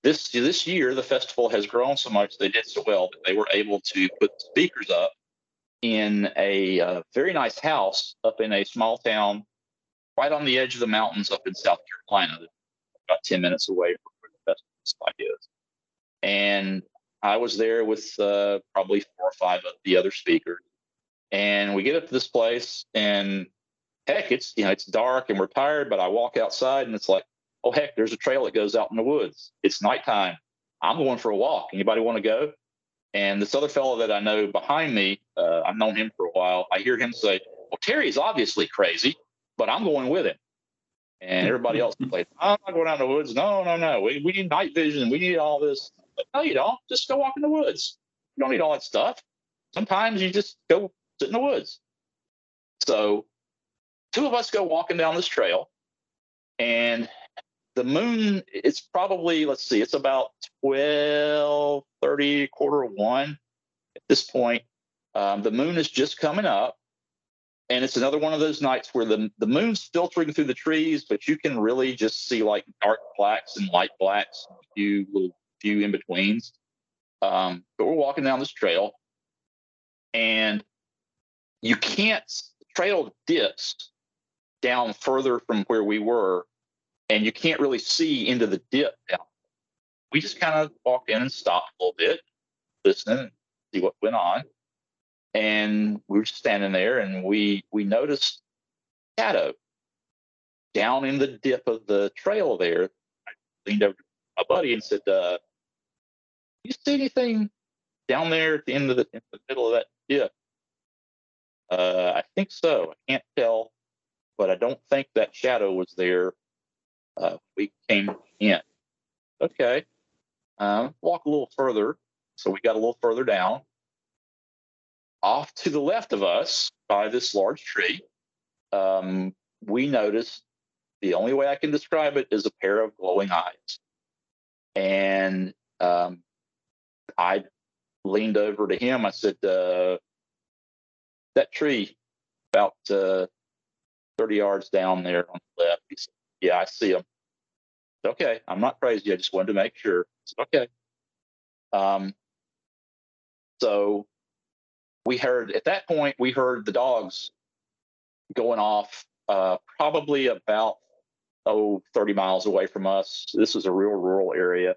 this this year the festival has grown so much. They did so well that they were able to put speakers up in a uh, very nice house up in a small town, right on the edge of the mountains up in South Carolina, about ten minutes away from where the festival spot is. And I was there with uh, probably four or five of the other speakers. And we get up to this place, and heck, it's you know it's dark and we're tired, but I walk outside and it's like, oh heck, there's a trail that goes out in the woods. It's nighttime. I'm going for a walk. Anybody want to go? And this other fellow that I know behind me, uh, I've known him for a while. I hear him say, "Well, Terry's obviously crazy, but I'm going with him." And <laughs> everybody else is like, "I'm not going out in the woods. No, no, no. We we need night vision. We need all this." But no, you don't. Just go walk in the woods. You don't need all that stuff. sometimes you just go sit in the woods. So two of us go walking down this trail and the moon it's probably let's see it's about 12 30 quarter one at this point. Um, the moon is just coming up and it's another one of those nights where the, the moon's filtering through the trees but you can really just see like dark blacks and light blacks a few little few in betweens um, but we're walking down this trail and you can't trail dips down further from where we were and you can't really see into the dip down. We just kind of walked in and stopped a little bit, listening and see what went on. And we were standing there and we we noticed shadow down in the dip of the trail there. I leaned over to my buddy and said, uh, you see anything down there at the end of the, in the middle of that dip? Uh, I think so. I can't tell, but I don't think that shadow was there uh, we came in. Okay, um, walk a little further. So we got a little further down. Off to the left of us, by this large tree, um, we noticed the only way I can describe it is a pair of glowing eyes. And um, I leaned over to him. I said, uh, That tree about uh, 30 yards down there on the left. He said, yeah, I see them. Okay, I'm not crazy. I just wanted to make sure. okay. Um, so we heard at that point we heard the dogs going off uh, probably about oh 30 miles away from us. This is a real rural area,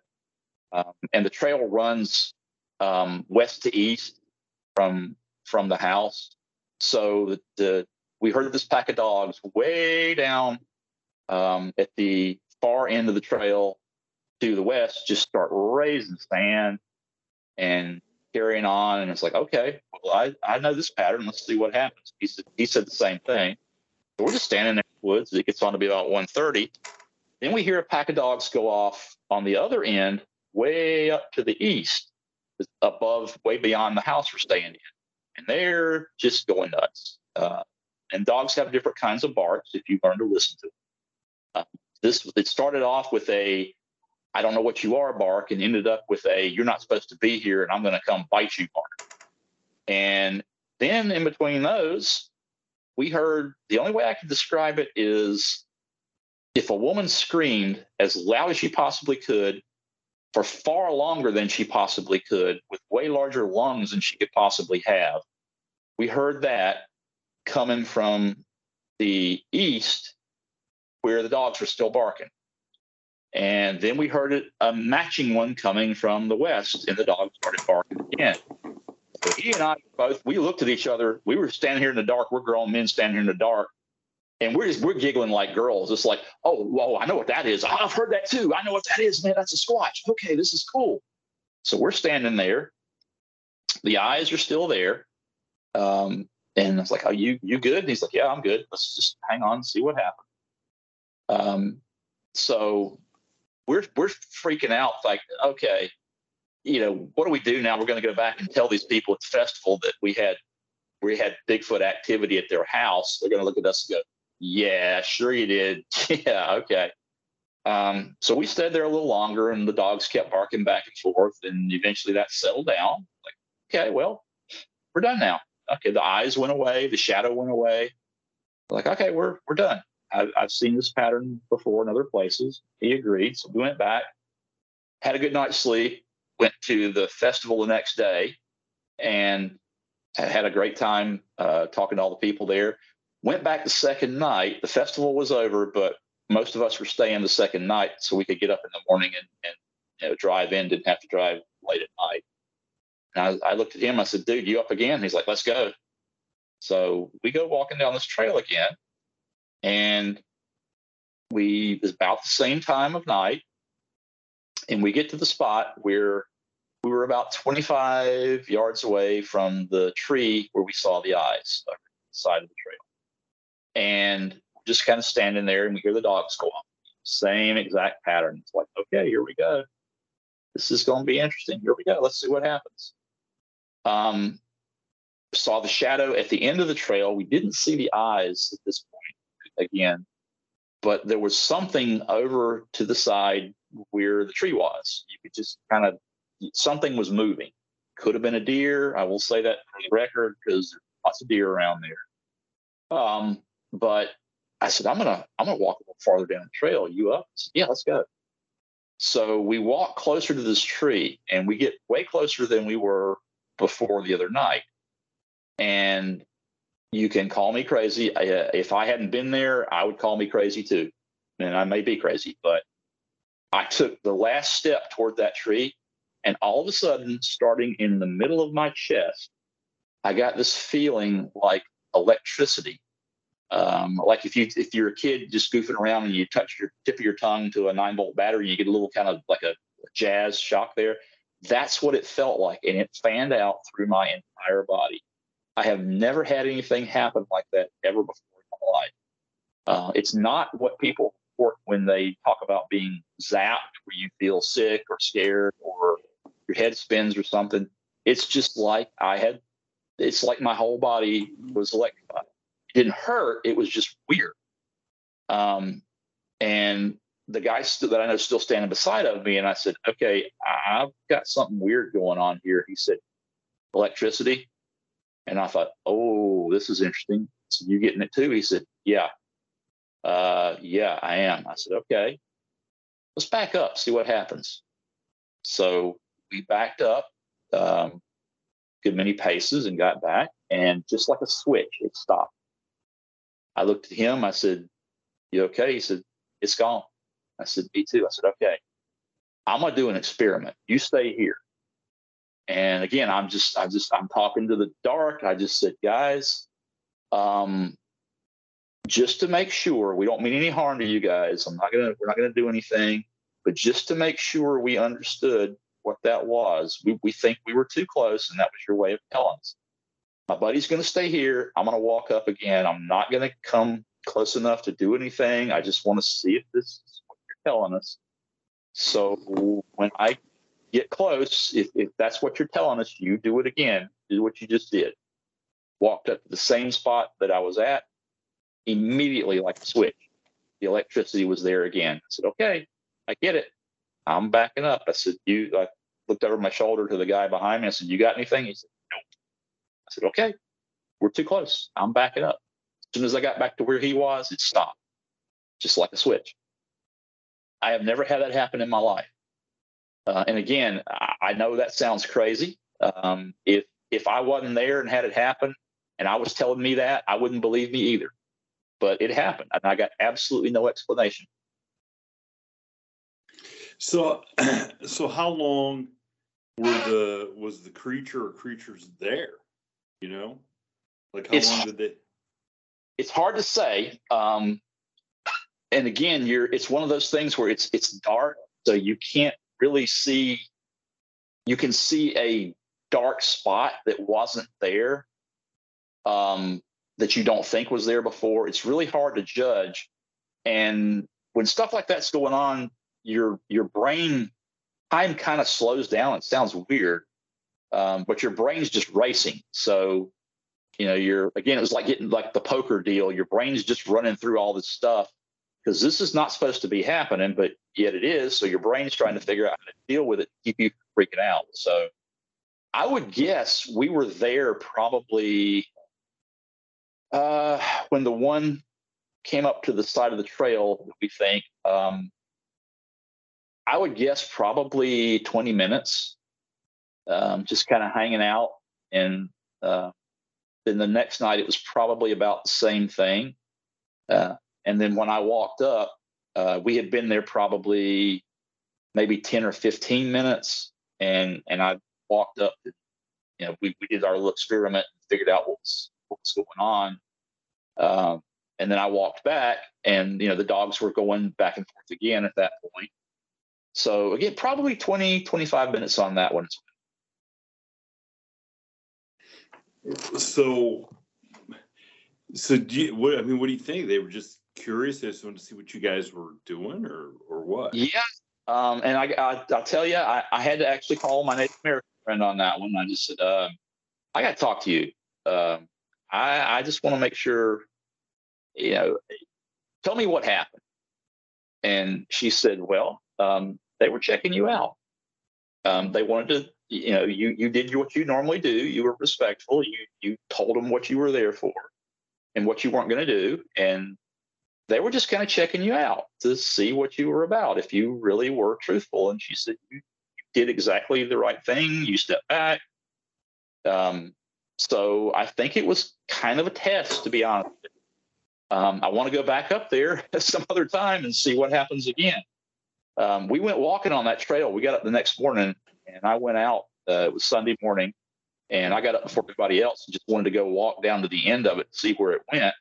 um, and the trail runs um, west to east from from the house. So the, the we heard this pack of dogs way down um, at the far end of the trail to the west just start raising sand and carrying on. And it's like, okay, well, I, I know this pattern. Let's see what happens. He said, he said the same thing. So we're just standing in the woods. It gets on to be about 1.30. Then we hear a pack of dogs go off on the other end, way up to the east, above, way beyond the house we're staying in. And they're just going nuts. Uh, and dogs have different kinds of barks if you learn to listen to them. Uh, this it started off with a I don't know what you are bark and ended up with a you're not supposed to be here and I'm going to come bite you bark. And then in between those, we heard the only way I can describe it is if a woman screamed as loud as she possibly could for far longer than she possibly could with way larger lungs than she could possibly have. We heard that coming from the east where the dogs were still barking. And then we heard a matching one coming from the west, and the dogs started barking again. So he and I both we looked at each other. We were standing here in the dark. We're grown men standing here in the dark, and we're just we're giggling like girls. It's like, oh, whoa, I know what that is. I've heard that too. I know what that is, man. That's a squatch. Okay, this is cool. So we're standing there. The eyes are still there. Um, and I was like, "Are you you good?" And he's like, "Yeah, I'm good. Let's just hang on, and see what happens." Um, so we're we're freaking out like, okay, you know, what do we do now? We're going to go back and tell these people at the festival that we had we had Bigfoot activity at their house. They're going to look at us and go, yeah, sure you did. <laughs> yeah, okay. Um, so we stayed there a little longer, and the dogs kept barking back and forth, and eventually that settled down. Like, okay, well, we're done now. Okay, the eyes went away, the shadow went away. Like, okay, we're we're done. I've, I've seen this pattern before in other places. He agreed. So we went back, had a good night's sleep, went to the festival the next day, and had a great time uh, talking to all the people there. Went back the second night. The festival was over, but most of us were staying the second night so we could get up in the morning and, and you know, drive in, didn't have to drive late at night. And I, I looked at him. I said, dude, you up again? He's like, let's go. So we go walking down this trail again and we it's about the same time of night and we get to the spot where we were about 25 yards away from the tree where we saw the eyes the side of the trail and just kind of standing there and we hear the dogs go off same exact pattern it's like okay here we go this is going to be interesting here we go let's see what happens um, saw the shadow at the end of the trail. We didn't see the eyes at this point again, but there was something over to the side where the tree was. You could just kind of something was moving. Could have been a deer. I will say that for the record because there's lots of deer around there. Um, but I said, I'm gonna I'm gonna walk a little farther down the trail. You up? Said, yeah, let's go. So we walk closer to this tree, and we get way closer than we were before the other night. And you can call me crazy. Uh, if I hadn't been there, I would call me crazy too. And I may be crazy, but I took the last step toward that tree. And all of a sudden, starting in the middle of my chest, I got this feeling like electricity. Um, like if you if you're a kid just goofing around and you touch your tip of your tongue to a nine volt battery, you get a little kind of like a jazz shock there. That's what it felt like, and it fanned out through my entire body. I have never had anything happen like that ever before in my life. Uh, it's not what people report when they talk about being zapped, where you feel sick or scared or your head spins or something. It's just like I had, it's like my whole body was electrified. It didn't hurt, it was just weird. Um, and the guy st- that I know is still standing beside of me, and I said, "Okay, I've got something weird going on here." He said, "Electricity," and I thought, "Oh, this is interesting." So you getting it too? He said, "Yeah, uh, yeah, I am." I said, "Okay, let's back up, see what happens." So we backed up um, good many paces and got back, and just like a switch, it stopped. I looked at him. I said, "You okay?" He said, "It's gone." I said, Me too. I said, Okay, I'm going to do an experiment. You stay here. And again, I'm just, I just, I'm talking to the dark. I just said, guys, um, just to make sure we don't mean any harm to you guys. I'm not gonna, we're not gonna do anything, but just to make sure we understood what that was. We, we think we were too close, and that was your way of telling us. My buddy's gonna stay here. I'm gonna walk up again. I'm not gonna come close enough to do anything. I just want to see if this telling us. So when I get close, if, if that's what you're telling us, you do it again. Do what you just did. Walked up to the same spot that I was at, immediately like a switch. The electricity was there again. I said, okay, I get it. I'm backing up. I said, you, I looked over my shoulder to the guy behind me. I said, you got anything? He said, no. I said, okay, we're too close. I'm backing up. As soon as I got back to where he was, it stopped, just like a switch. I have never had that happen in my life. Uh, and again, I, I, know that sounds crazy. Um, if if I wasn't there and had it happen, and I was telling me that, I wouldn't believe me either. But it happened, and I got absolutely no explanation. So, <clears throat> so how long were the was the creature or creatures there? You know, like how it's, long did they? It's hard to say. Um, and again, you're it's one of those things where it's it's dark, so you can't really see. You can see a dark spot that wasn't there, um, that you don't think was there before. It's really hard to judge, and when stuff like that's going on, your your brain time kind of slows down. It sounds weird, um, but your brain's just racing. So, you know, you're again, it was like getting like the poker deal. Your brain's just running through all this stuff because this is not supposed to be happening, but yet it is. So your brain is trying to figure out how to deal with it, keep you freaking out. So I would guess we were there probably uh, when the one came up to the side of the trail. We think um, I would guess probably 20 minutes, um, just kind of hanging out. And uh, then the next night, it was probably about the same thing. Uh, and then when I walked up, uh, we had been there probably maybe 10 or 15 minutes. And, and I walked up, to, you know, we, we did our little experiment and figured out what was, what was going on. Um, and then I walked back and, you know, the dogs were going back and forth again at that point. So again, probably 20, 25 minutes on that one. So, so do you, what, I mean, what do you think? They were just curious. I just wanted to see what you guys were doing, or or what. Yeah, um, and I, I will tell you, I, I had to actually call my Native American friend on that one. I just said, uh, I got to talk to you. um, I, I just want to make sure, you know, tell me what happened. And she said, well, um, they were checking you out. Um, they wanted to, you know, you you did what you normally do. You were respectful. You you told them what you were there for, and what you weren't going to do, and they were just kind of checking you out to see what you were about. If you really were truthful, and she said you did exactly the right thing. You stepped back. Um, so I think it was kind of a test, to be honest. Um, I want to go back up there <laughs> some other time and see what happens again. Um, we went walking on that trail. We got up the next morning, and I went out. Uh, it was Sunday morning, and I got up before everybody else and just wanted to go walk down to the end of it, and see where it went.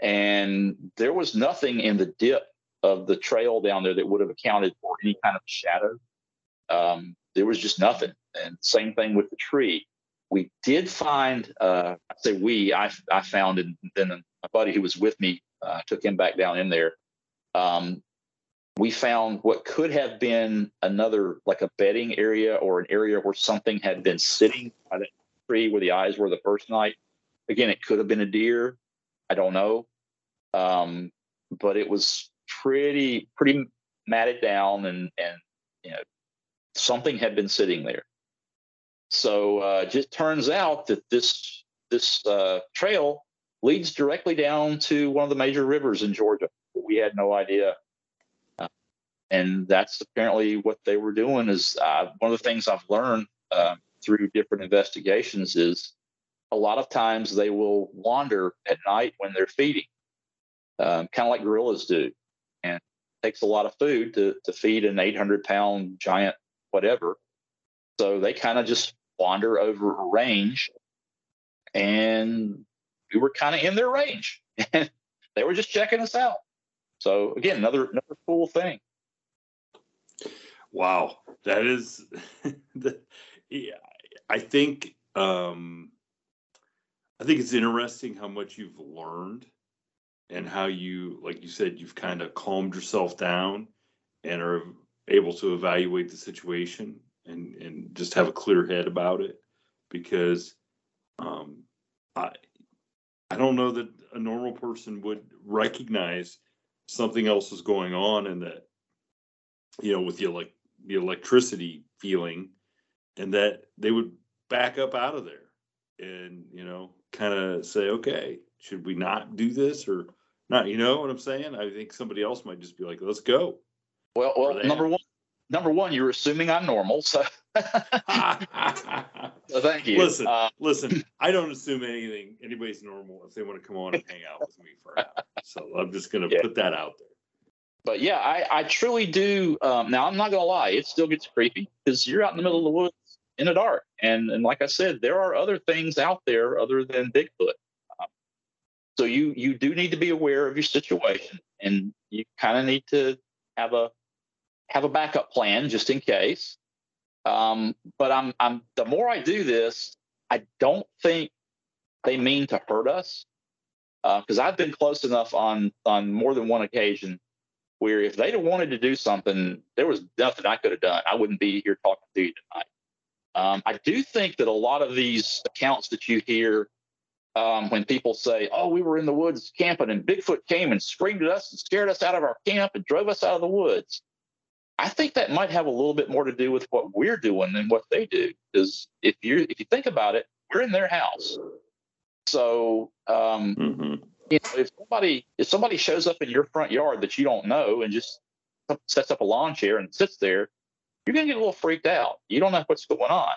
And there was nothing in the dip of the trail down there that would have accounted for any kind of shadow. Um, there was just nothing. And same thing with the tree we did find, uh, I say we, I, I found, and then my buddy who was with me uh, took him back down in there. Um, we found what could have been another, like a bedding area or an area where something had been sitting by the tree where the eyes were the first night. Again, it could have been a deer. I don't know. Um, but it was pretty, pretty matted down and, and, you know, something had been sitting there. So uh, it just turns out that this this uh, trail leads directly down to one of the major rivers in Georgia. We had no idea, uh, and that's apparently what they were doing. Is uh, one of the things I've learned uh, through different investigations is a lot of times they will wander at night when they're feeding, um, kind of like gorillas do, and it takes a lot of food to to feed an 800 pound giant whatever so they kind of just wander over a range and we were kind of in their range <laughs> they were just checking us out. So again, another another cool thing. Wow, that is <laughs> the, yeah, I think um I think it's interesting how much you've learned and how you like you said you've kind of calmed yourself down and are able to evaluate the situation and and just have a clear head about it because um, I I don't know that a normal person would recognize something else is going on and that you know with the like the electricity feeling and that they would back up out of there and you know kind of say okay should we not do this or not you know what i'm saying i think somebody else might just be like let's go well well number one number one, you're assuming I'm normal. So, <laughs> so thank you. Listen, uh, listen, <laughs> I don't assume anything. Anybody's normal if they want to come on and hang out with me for an hour. <laughs> So I'm just going to yeah. put that out there. But yeah, I, I truly do. Um, now, I'm not going to lie, it still gets creepy because you're out in the middle of the woods in the dark. And, and like I said, there are other things out there other than Bigfoot. Um, so you you do need to be aware of your situation and you kind of need to have a have a backup plan just in case. Um, but I'm, I'm, the more I do this, I don't think they mean to hurt us because uh, I've been close enough on on more than one occasion where if they'd have wanted to do something, there was nothing I could have done. I wouldn't be here talking to you tonight. Um, I do think that a lot of these accounts that you hear um, when people say, "Oh, we were in the woods camping and Bigfoot came and screamed at us and scared us out of our camp and drove us out of the woods," I think that might have a little bit more to do with what we're doing than what they do. Because if you if you think about it, we're in their house. So um, mm-hmm. you know, if somebody if somebody shows up in your front yard that you don't know and just sets up a lawn chair and sits there, you're gonna get a little freaked out. You don't know what's going on.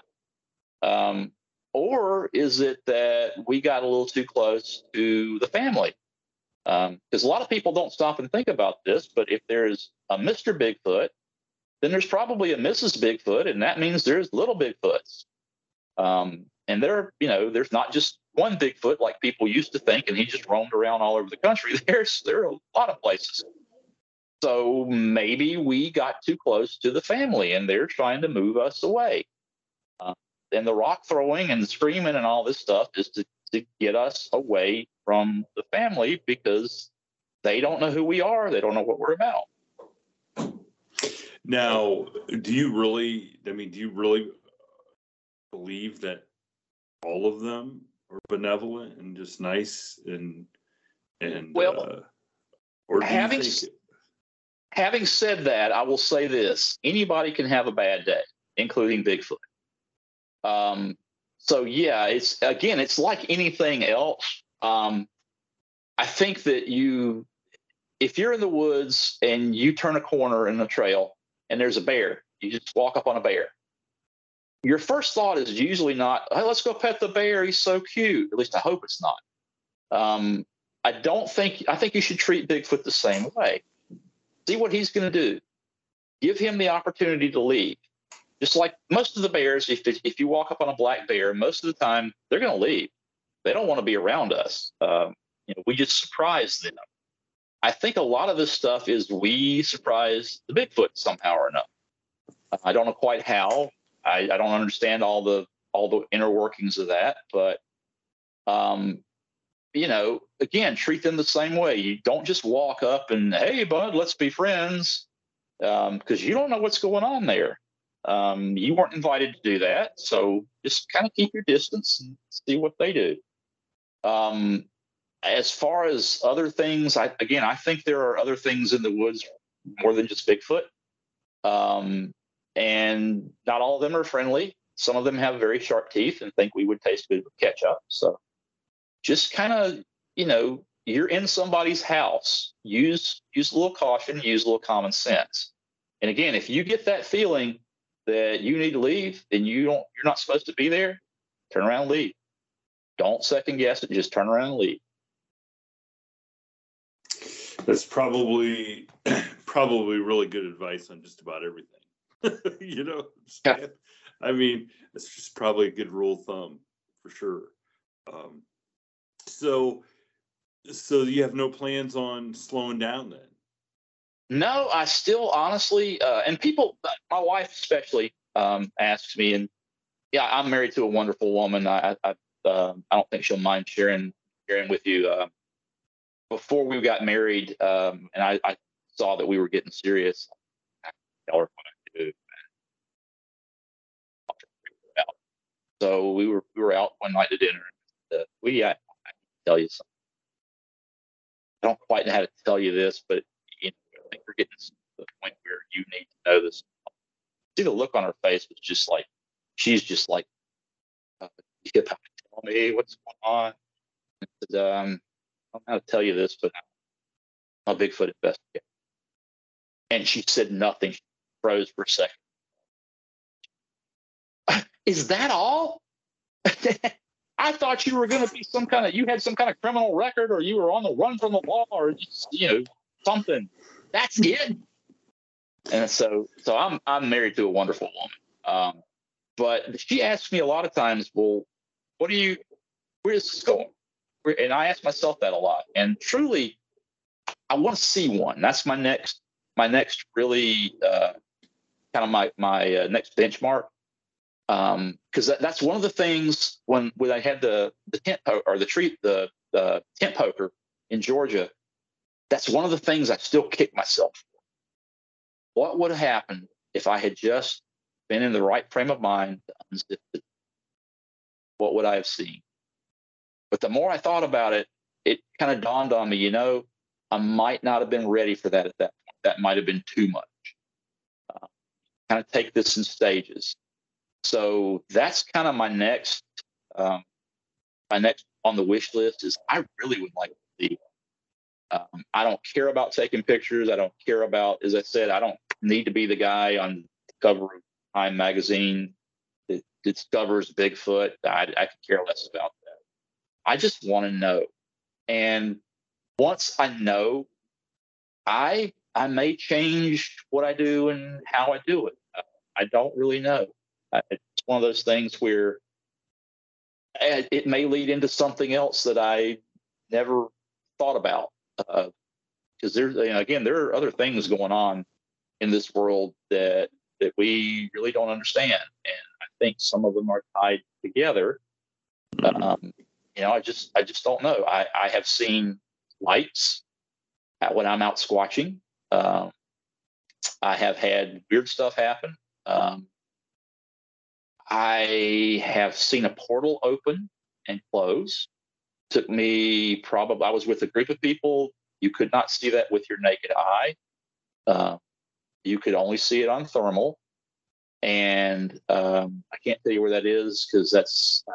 Um, or is it that we got a little too close to the family? Because um, a lot of people don't stop and think about this, but if there's a Mr. Bigfoot then there's probably a Mrs. Bigfoot, and that means there's little Bigfoots. Um, and there, you know, there's not just one Bigfoot like people used to think, and he just roamed around all over the country. <laughs> There's there are a lot of places. So maybe we got too close to the family, and they're trying to move us away. Uh, and the rock throwing and screaming and all this stuff is to, to get us away from the family because they don't know who we are. They don't know what we're about. Now, do you really? I mean, do you really believe that all of them are benevolent and just nice and and Well, uh, or do you having think- having said that, I will say this: anybody can have a bad day, including Bigfoot. Um, so yeah, it's again, it's like anything else. Um, I think that you, if you're in the woods and you turn a corner in the trail and there's a bear, you just walk up on a bear. Your first thought is usually not, "Hey, let's go pet the bear. He's so cute." At least I hope it's not. Um, I don't think. I think you should treat Bigfoot the same way see what he's going to do. Give him the opportunity to leave. Just like most of the bears, if, if you walk up on a black bear, most of the time they're going to leave. They don't want to be around us. Um, you know, we just surprise them. I think a lot of this stuff is we surprise the Bigfoot somehow or another. I don't know quite how. I, I don't understand all the all the inner workings of that, but um, you know, again, treat them the same way. You don't just walk up and, hey, bud, let's be friends, because you don't know what's going on there. Um, you weren't invited to do that, so just kind of keep your distance and see what they do. Um, as far as other things, I again, I think there are other things in the woods more than just Bigfoot, um, and not all of them are friendly. Some of them have very sharp teeth and think we would taste good with ketchup. So just kind of you know you're in somebody's house use use a little caution use a little common sense and again if you get that feeling that you need to leave and you don't you're not supposed to be there turn around and leave don't second guess it just turn around and leave That's probably <clears throat> probably really good advice on just about everything. <laughs> you know, Yeah. I mean, it's just probably a good rule of thumb for sure. Um, so, so you have no plans on slowing down then? No, I still honestly, uh, and people, my wife especially, um, asks me, and yeah, I'm married to a wonderful woman. I, I, um I don't think she'll mind sharing sharing with you. Uh, before we got married, um, and I, I saw that we were getting serious. So we were we were out one night to dinner. Uh, we I, can tell you something. I don't quite know how to tell you this, but you know, I think we're getting to the point where you need to know this. See the look on her face was just like she's just like, uh, tell me what's going on. Said, um, I don't know how to tell you this, but I'm a Bigfoot investigator. And she said nothing. She froze for a second. <laughs> Is that all? <laughs> I thought you were going to be some kind of, you had some kind of criminal record or you were on the run from the law or, you know, something. That's it. And so, so I'm, I'm married to a wonderful woman. Um, but she asks me a lot of times, well, what do you, where is this going? And I ask myself that a lot. And truly, I want to see one. That's my next, my next really, uh, kind of my, my uh, next benchmark um because that, that's one of the things when when i had the the tent po- or the tree the the tent poker in georgia that's one of the things i still kick myself for. What would have happened if i had just been in the right frame of mind to unzip what would i have seen? But the more i thought about it it kind of dawned on me you know i might not have been ready for that at that point. That might have been too much. Uh, kind of take this in stages so that's kind of my next um, my next on the wish list is i really would like to see um, i don't care about taking pictures. I don't care about as i said i don't need to be the guy on the cover of time magazine that discovers bigfoot. I, I could care less about that. I just want to know. And once i know i i may change what i do and how i do it. I don't really know it's one of those things where uh, it may lead into something else that I never thought about. Because there's, you know, again, there are other things going on in this world that that we really don't understand, and I think some of them are tied together. Um, you know, I just, I just don't know. I, I have seen lights uh, when I'm out squatching. Um, I have had weird stuff happen. Um, I have seen a portal open and close. Took me probably, I was with a group of people. You could not see that with your naked eye. Uh, you could only see it on thermal. And um, I can't tell you where that is because that's I'm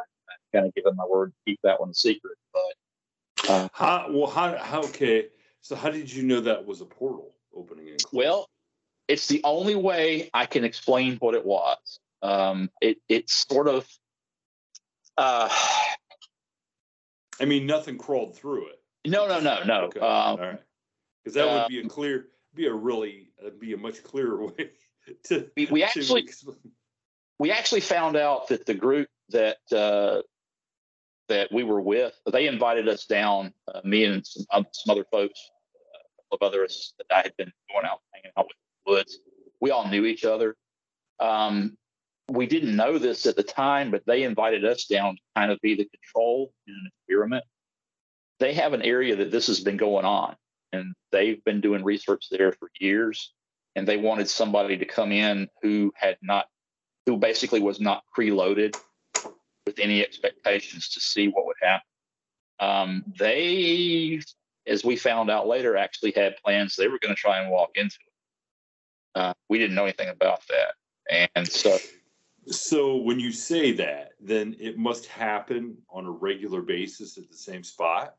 kind of given my word to keep that one a secret. But uh, how, well, how, how, okay. So how did you know that was a portal opening? And well, it's the only way I can explain what it was. Um, it, it's sort of, uh, <sighs> I mean, nothing crawled through it. No, no, no, no. Okay. Um, All right. Because that would be a clear, be a really, uh, be a much clearer <laughs> way to. We, we actually, we actually found out that the group that uh, that we were with, they invited us down, uh, me and some, um, some other folks, uh, a couple of others that I had been going out hanging out with in the woods. We all knew each other. Um, we didn't know this at the time, but they invited us down to kind of be the control in an experiment. They have an area that this has been going on, and they've been doing research there for years. And they wanted somebody to come in who had not, who basically was not preloaded with any expectations to see what would happen. Um, they, as we found out later, actually had plans. They were going to try and walk into it. Uh, we didn't know anything about that, and so so when you say that, then it must happen on a regular basis at the same spot.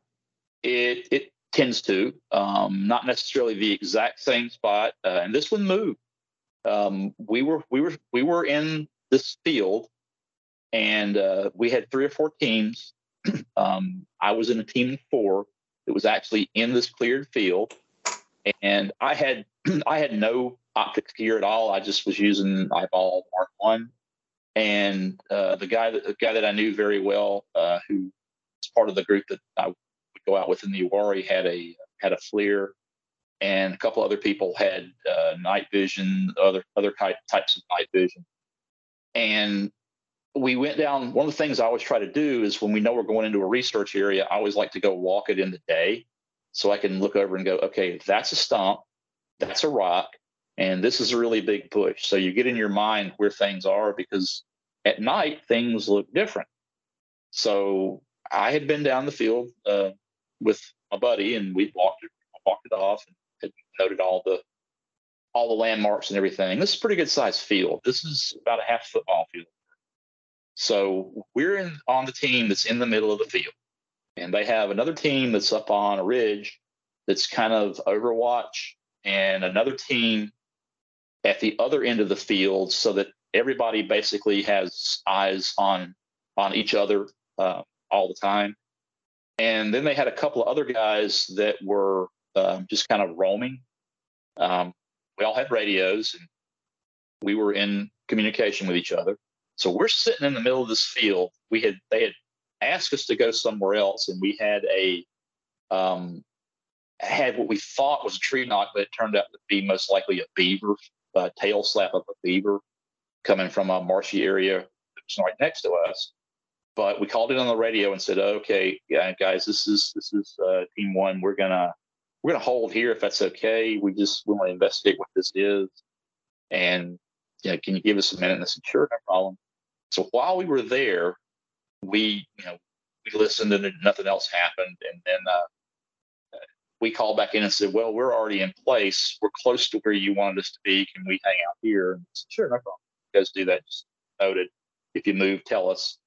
It it tends to, um, not necessarily the exact same spot, uh, and this one moved. Um, we were we were we were in this field, and uh, we had three or four teams. <clears throat> um, I was in a team of four. It was actually in this cleared field, and I had <clears throat> I had no optics gear at all. I just was using eyeball Mark One and uh, the guy that the guy that I knew very well, uh, who was part of the group that I would go out with in the Uwharrie, had a had a FLIR, and a couple other people had uh, night vision, other other type, types of night vision, and we went down. One of the things I always try to do is when we know we're going into a research area, I always like to go walk it in the day, so I can look over and go, okay, that's a stump, that's a rock, and this is a really big push. So you get in your mind where things are because at night things look different. So I had been down the field uh, with my buddy, and we walked it, walked it off and had noted all the all the landmarks and everything. This is a pretty good sized field. This is about a half football field. So we're in on the team that's in the middle of the field, and they have another team that's up on a ridge that's kind of overwatch, and another team at the other end of the field so that everybody basically has eyes on on each other uh, all the time. And then they had a couple of other guys that were um, just kind of roaming. Um, we all had radios and we were in communication with each other. So we're sitting in the middle of this field. We had they had asked us to go somewhere else, and we had a um, had what we thought was a tree knock, but it turned out to be most likely a beaver uh, tail slap of a beaver coming from a marshy area that's right next to us. But we called it on the radio and said, "Okay, yeah, guys, this is this is uh, team one. We're gonna we're gonna hold here if that's okay. We just we want to investigate what this is, and you know, can you give us a minute?" And I said, "Sure, no problem." So while we were there, we you know we listened and nothing else happened, and then uh, we called back in and said, well, we're already in place. We're close to where you wanted us to be. Can we hang out here? Said, sure, no problem. You guys do that. Just noted. If you move, tell us.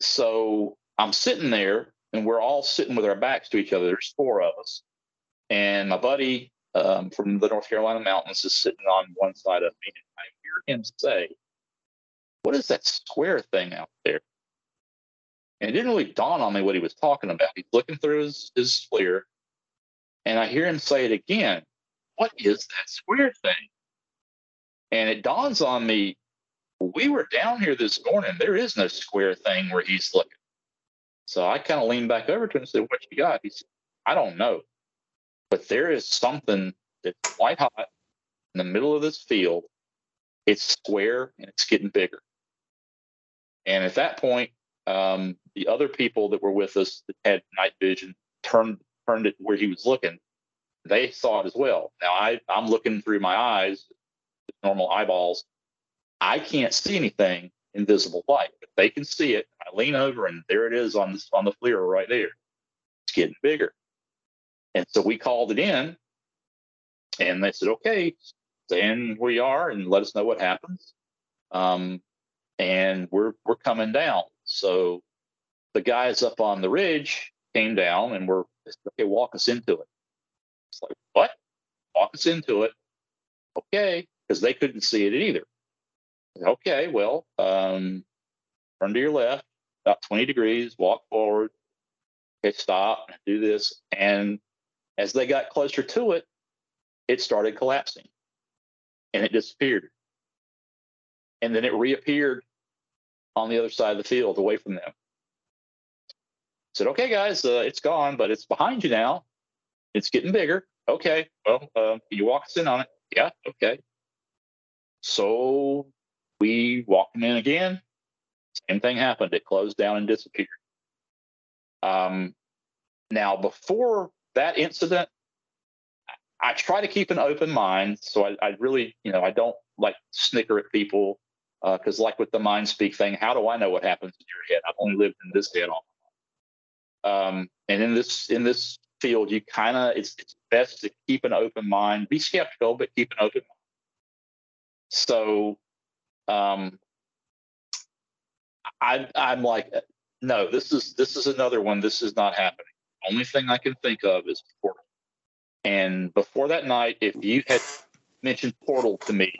So I'm sitting there and we're all sitting with our backs to each other. There's four of us. And my buddy um, from the North Carolina mountains is sitting on one side of me. And I hear him say, what is that square thing out there? And it didn't really dawn on me what he was talking about. He's looking through his, his FLIR and I hear him say it again. What is that square thing? And it dawns on me, we were down here this morning. There is no square thing where he's looking. So I kind of leaned back over to him and said, What you got? He said, I don't know. But there is something that's white hot in the middle of this field. It's square and it's getting bigger. And at that point, um, the other people that were with us that had night vision turned turned it where he was looking, they saw it as well. Now I, I'm looking through my eyes, normal eyeballs. I can't see anything, invisible light. But they can see it. I lean over and there it is on this on the FLIR right there. It's getting bigger. And so we called it in and they said, okay, where you are and let us know what happens. Um, and we're we're coming down. So the guys up on the ridge came down and were okay, walk us into it. It's like, what? Walk us into it. Okay, because they couldn't see it either. Okay, well, um, turn to your left, about 20 degrees, walk forward. Okay, stop, do this. And as they got closer to it, it started collapsing and it disappeared. And then it reappeared on the other side of the field away from them. Said, okay, guys, uh, it's gone, but it's behind you now. It's getting bigger. Okay, well, uh, you walk us in on it. Yeah, okay. So we walked in again. Same thing happened. It closed down and disappeared. Um, now, before that incident, I try to keep an open mind. So I, I really, you know, I don't like snicker at people because, uh, like with the mind speak thing, how do I know what happens in your head? I've only lived in this head all. Um, and in this in this field, you kind of it's, it's best to keep an open mind, be skeptical, but keep an open mind. So, um, I I'm like, no, this is this is another one. This is not happening. Only thing I can think of is portal. And before that night, if you had mentioned portal to me,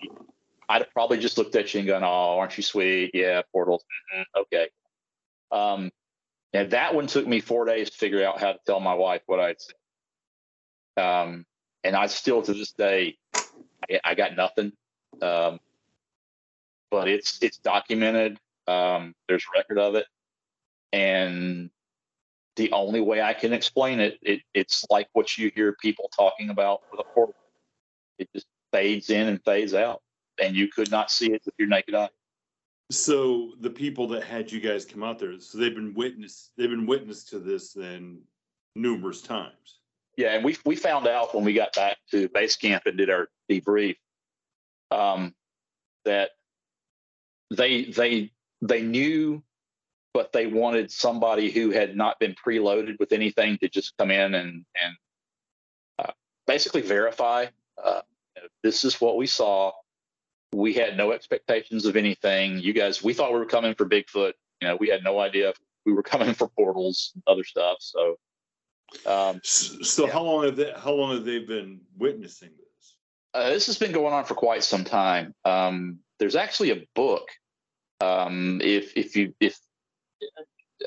I'd probably just looked at you and gone, "Oh, aren't you sweet? Yeah, portal. Mm-hmm. Okay." Um, and that one took me four days to figure out how to tell my wife what I'd seen. Um, and I still, to this day, I, I got nothing. Um, but it's it's documented. Um, there's record of it, and the only way I can explain it, it it's like what you hear people talking about with a portal. It just fades in and fades out, and you could not see it with your naked eye. So the people that had you guys come out there, so they've been witness, they've been witness to this then numerous times. Yeah, and we we found out when we got back to base camp and did our debrief um, that they they they knew but they wanted somebody who had not been preloaded with anything to just come in and and uh, basically verify uh, this is what we saw. We had no expectations of anything. You guys, we thought we were coming for Bigfoot. You know, we had no idea we were <laughs> coming for portals, and other stuff. So, um, so yeah. how long have they? How long have they been witnessing this? Uh, this has been going on for quite some time. Um, there's actually a book. Um, if if you if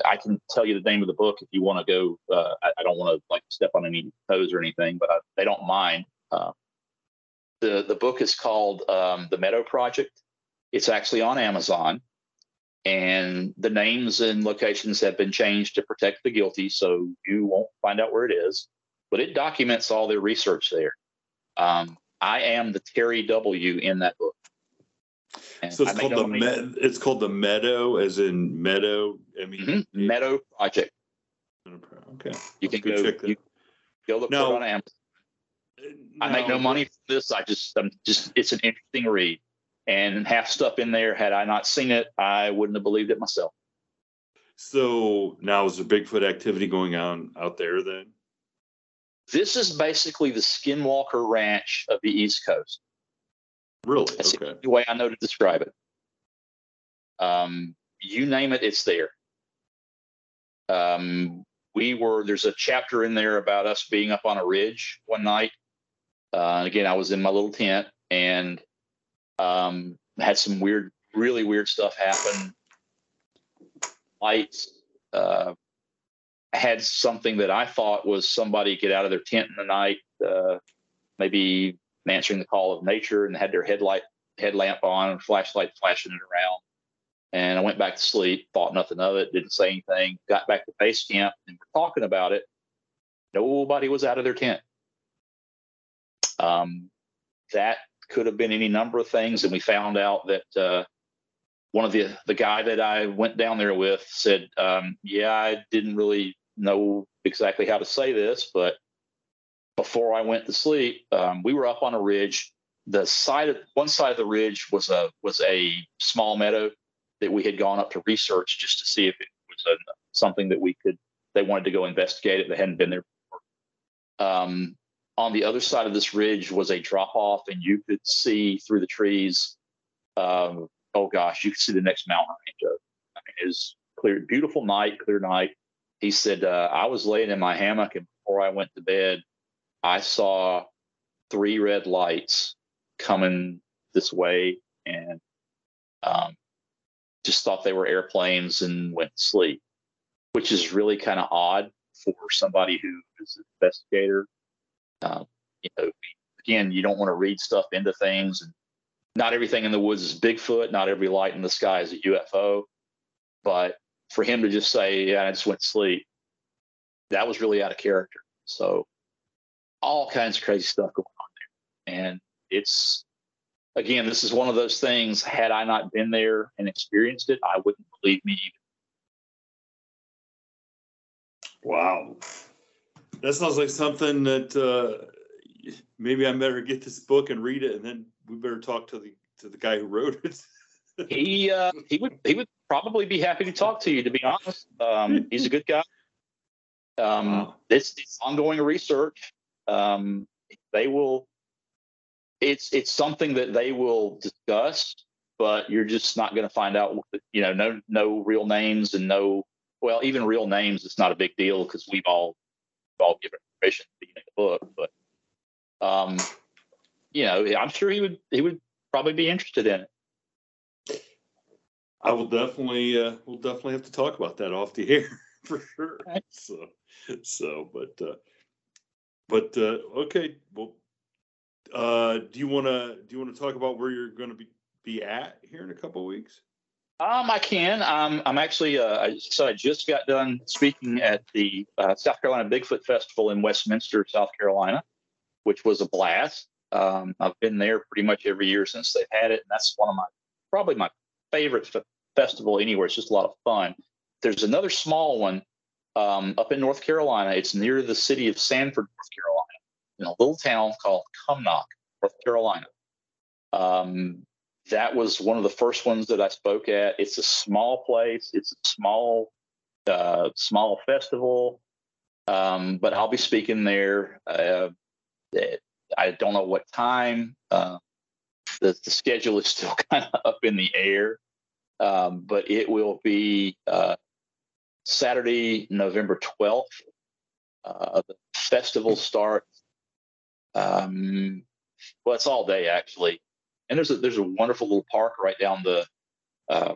I can tell you the name of the book if you want to go. Uh, I, I, don't want to like step on any toes or anything, but I, they don't mind. Uh, the the book is called um, The Meadow Project. It's actually on Amazon, and the names and locations have been changed to protect the guilty, so you won't find out where it is. But it documents all their research there. Um, I am the Terry W in that book. And so it's called the me- it's called the Meadow, as in meadow. I mean, mm-hmm. Meadow Project. Okay, you can go. You, go look it on Amazon. I make no money from this. I just, I'm just, it's an interesting read, and half stuff in there. Had I not seen it, I wouldn't have believed it myself. So now is there Bigfoot activity going on out there then? This is basically the Skinwalker Ranch of the East Coast. Really? That's okay. the way I know to describe it. Um, you name it, it's there. Um, we were there's a chapter in there about us being up on a ridge one night. Uh, again, I was in my little tent and um, had some weird, really weird stuff happen. Lights. Uh, had something that I thought was somebody get out of their tent in the night, uh, maybe answering the call of nature and had their headlight headlamp on and flashlight flashing it around. And I went back to sleep, thought nothing of it, didn't say anything, got back to base camp and we're talking about it. Nobody was out of their tent. Um, that could have been any number of things. And we found out that uh, one of the the guy that I went down there with said, um, "Yeah, I didn't really know exactly how to say this, but before I went to sleep, um, we were up on a ridge. The side of one side of the ridge was a was a small meadow, that we had gone up to research just to see if it was a, something that we could they wanted to go investigate it. They hadn't been there before. Um, on the other side of this ridge was a drop off, and you could see through the trees. Um, oh gosh, you could see the next mountain range. I mean, it was clear, beautiful night, clear night. He said, uh, I was laying in my hammock, and before I went to bed, I saw three red lights coming this way, and um, just thought they were airplanes and went to sleep, which is really kind of odd for somebody who is an investigator. Um, you know, again, you don't want to read stuff into things, and not everything in the woods is Bigfoot. Not every light in the sky is a UFO. But for him to just say, "Yeah, I just went to sleep," that was really out of character. So, all kinds of crazy stuff going on there, and it's again, this is one of those things. Had I not been there and experienced it, I wouldn't believe me. Wow. That sounds like something that uh, maybe I better get this book and read it, and then we better talk to the to the guy who wrote it. <laughs> he uh, he would he would probably be happy to talk to you. To be honest, um, he's a good guy. Um, wow. it's, it's ongoing research. Um, they will it's it's something that they will discuss, but you're just not going to find out. You know, no no real names and no well, even real names. It's not a big deal because we've all all given permission to be in the book. But um, you know, I'm sure he would he would probably be interested in it. I will definitely uh, we'll definitely have to talk about that off the air <laughs> for sure. Right. So so but uh, but uh, okay, well uh, do you want to do you want to talk about where you're going to be be at here in a couple of weeks? Um, I can. Um, I'm actually. Uh, so I just got done speaking at the uh, South Carolina Bigfoot Festival in Westminster, South Carolina, which was a blast. Um, I've been there pretty much every year since they've had it, and that's one of my probably my favorite f- festival anywhere. It's just a lot of fun. There's another small one um, up in North Carolina. It's near the city of Sanford, North Carolina in a little town called Cumnock, North Carolina. Um, that was one of the first ones that I spoke at. It's a small place. It's a small, uh, small festival. Um, but I'll be speaking there. Uh, I don't know what time. Uh, the, the schedule is still <laughs> kind of up in the air, um, but it will be uh, Saturday, November 12th. Uh, the festival starts um, well, it's all day actually, and there's a there's a wonderful little park right down the uh,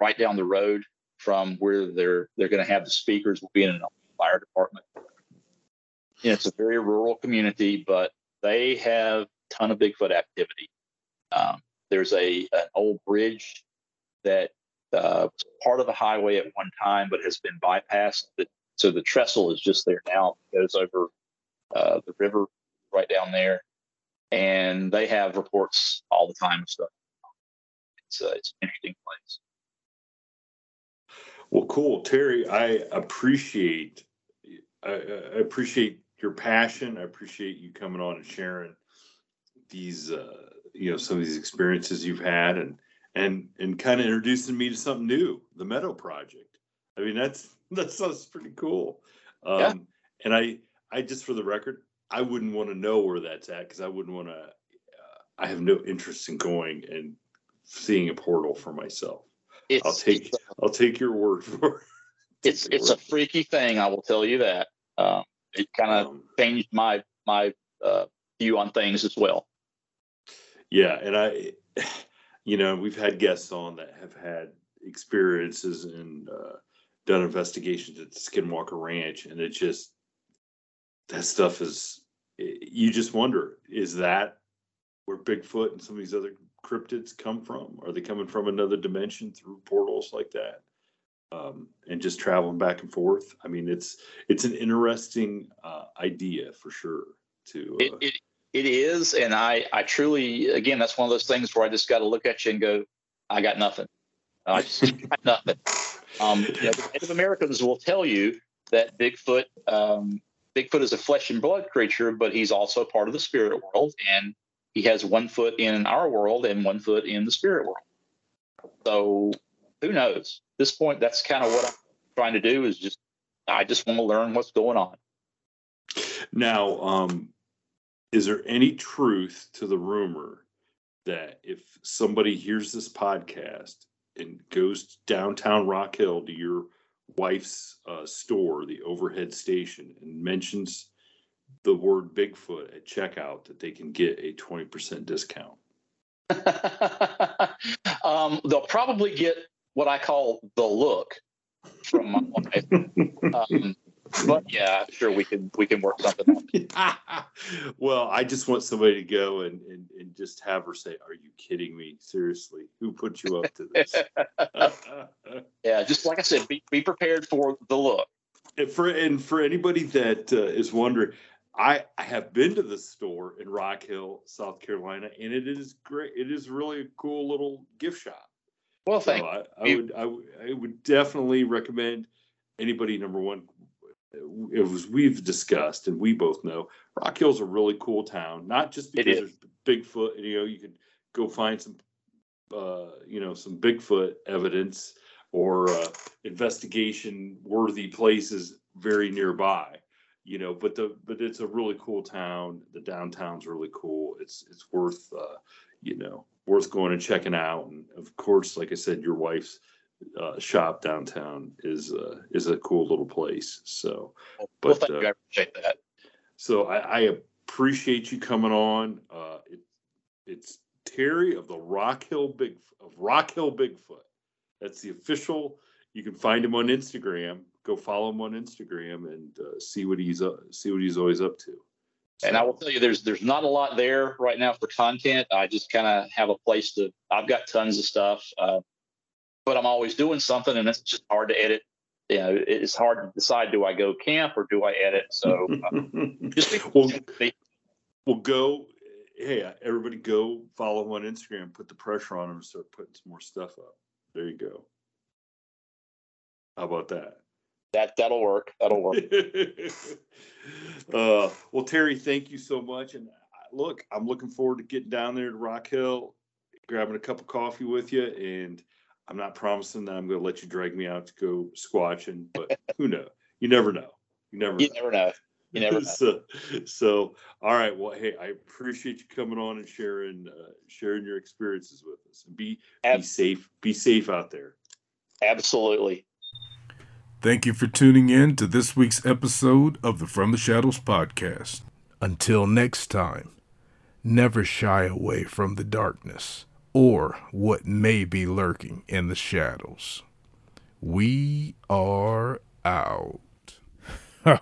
right down the road from where they're they're going to have the speakers. Will be in a fire department. Know, it's a very rural community, but they have a ton of Bigfoot activity. Um, there's a an old bridge that uh, was part of the highway at one time, but has been bypassed. So the trestle is just there now. It goes over uh, the river right down there, and they have reports all the time of stuff. It's uh, it's an interesting place. Well, cool, Terry. I appreciate I, I appreciate your passion. I appreciate you coming on and sharing these uh, you know some of these experiences you've had and and and kind of introducing me to something new, the Meadow Project. I mean, that's <laughs> that sounds pretty cool. Um, yeah. And I I just for the record, I wouldn't want to know where that's at because I wouldn't want to. Uh, I have no interest in going and seeing a portal for myself. It's, I'll take I'll take your word for it. It's it's a freaky thing. I will tell you that. Um, it kind of um, changed my my uh, view on things as well. Yeah, and I, you know, we've had guests on that have had experiences and uh, done investigations at the Skinwalker Ranch, and it just that stuff is you just wonder is that where Bigfoot and some of these other cryptids come from? Are they coming from another dimension through portals like that? Um, and just traveling back and forth. I mean, it's it's an interesting uh, idea for sure. To uh, it, it, it is, and I I truly again that's one of those things where I just got to look at you and go, I got nothing. I just <laughs> got nothing. Um, you know, Native Americans will tell you that Bigfoot um, Bigfoot is a flesh and blood creature, but he's also part of the spirit world, and he has one foot in our world and one foot in the spirit world. So who knows? At this point, that's kind of what I'm trying to do is just I just want to learn what's going on. Now, um, is there any truth to the rumor that if somebody hears this podcast and goes downtown Rock Hill to your wife's uh, store, the overhead station, and mentions the word Bigfoot at checkout, that they can get a 20% discount? <laughs> um, they'll probably get what I call the look from my wife. <laughs> Um, but yeah, sure we can we can work something out. <laughs> well, I just want somebody to go and, and and just have her say, "Are you kidding me? Seriously, who put you up to this?" <laughs> <laughs> yeah, just like I said, be be prepared for the look. And for and for anybody that uh, is wondering, I, I have been to the store in Rock Hill, South Carolina, and it is great. It is really a cool little gift shop. Well, thank so I, I would I, would I would definitely recommend anybody. Number one, it was we've discussed and we both know Rock Hill's a really cool town. Not just because there's Bigfoot. You know, you could go find some, uh, you know, some Bigfoot evidence or uh, investigation worthy places very nearby you know but the but it's a really cool town the downtown's really cool it's it's worth uh you know worth going and checking out and of course like i said your wife's uh, shop downtown is uh is a cool little place so but well, thank uh, you. i appreciate that so I, I appreciate you coming on uh it, it's terry of the rock hill big of rock hill bigfoot that's the official you can find him on instagram go follow him on Instagram and uh, see what he's uh, see what he's always up to. So. And I will tell you, there's there's not a lot there right now for content. I just kind of have a place to. I've got tons of stuff, uh, but I'm always doing something, and it's just hard to edit. You know, it's hard to decide: do I go camp or do I edit? So uh, <laughs> just well, well, go. Hey, everybody, go follow him on Instagram. Put the pressure on him to start putting some more stuff up. There you go. How about that? that that'll work. That'll work. <laughs> uh, well, Terry, thank you so much. And uh, look, I'm looking forward to getting down there to Rock Hill, grabbing a cup of coffee with you. And I'm not promising that I'm going to let you drag me out to go squatching, but who knows? You never know. You never. You know. never know. You never know. so, so, all right. Well, hey, I appreciate you coming on and sharing uh, sharing your experiences with us. And be Ab- be safe. Be safe out there. Absolutely. Thank you for tuning in to this week's episode of the From the Shadows podcast. Until next time, never shy away from the darkness or what may be lurking in the shadows. We are out. <laughs> God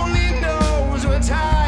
only knows what's hiding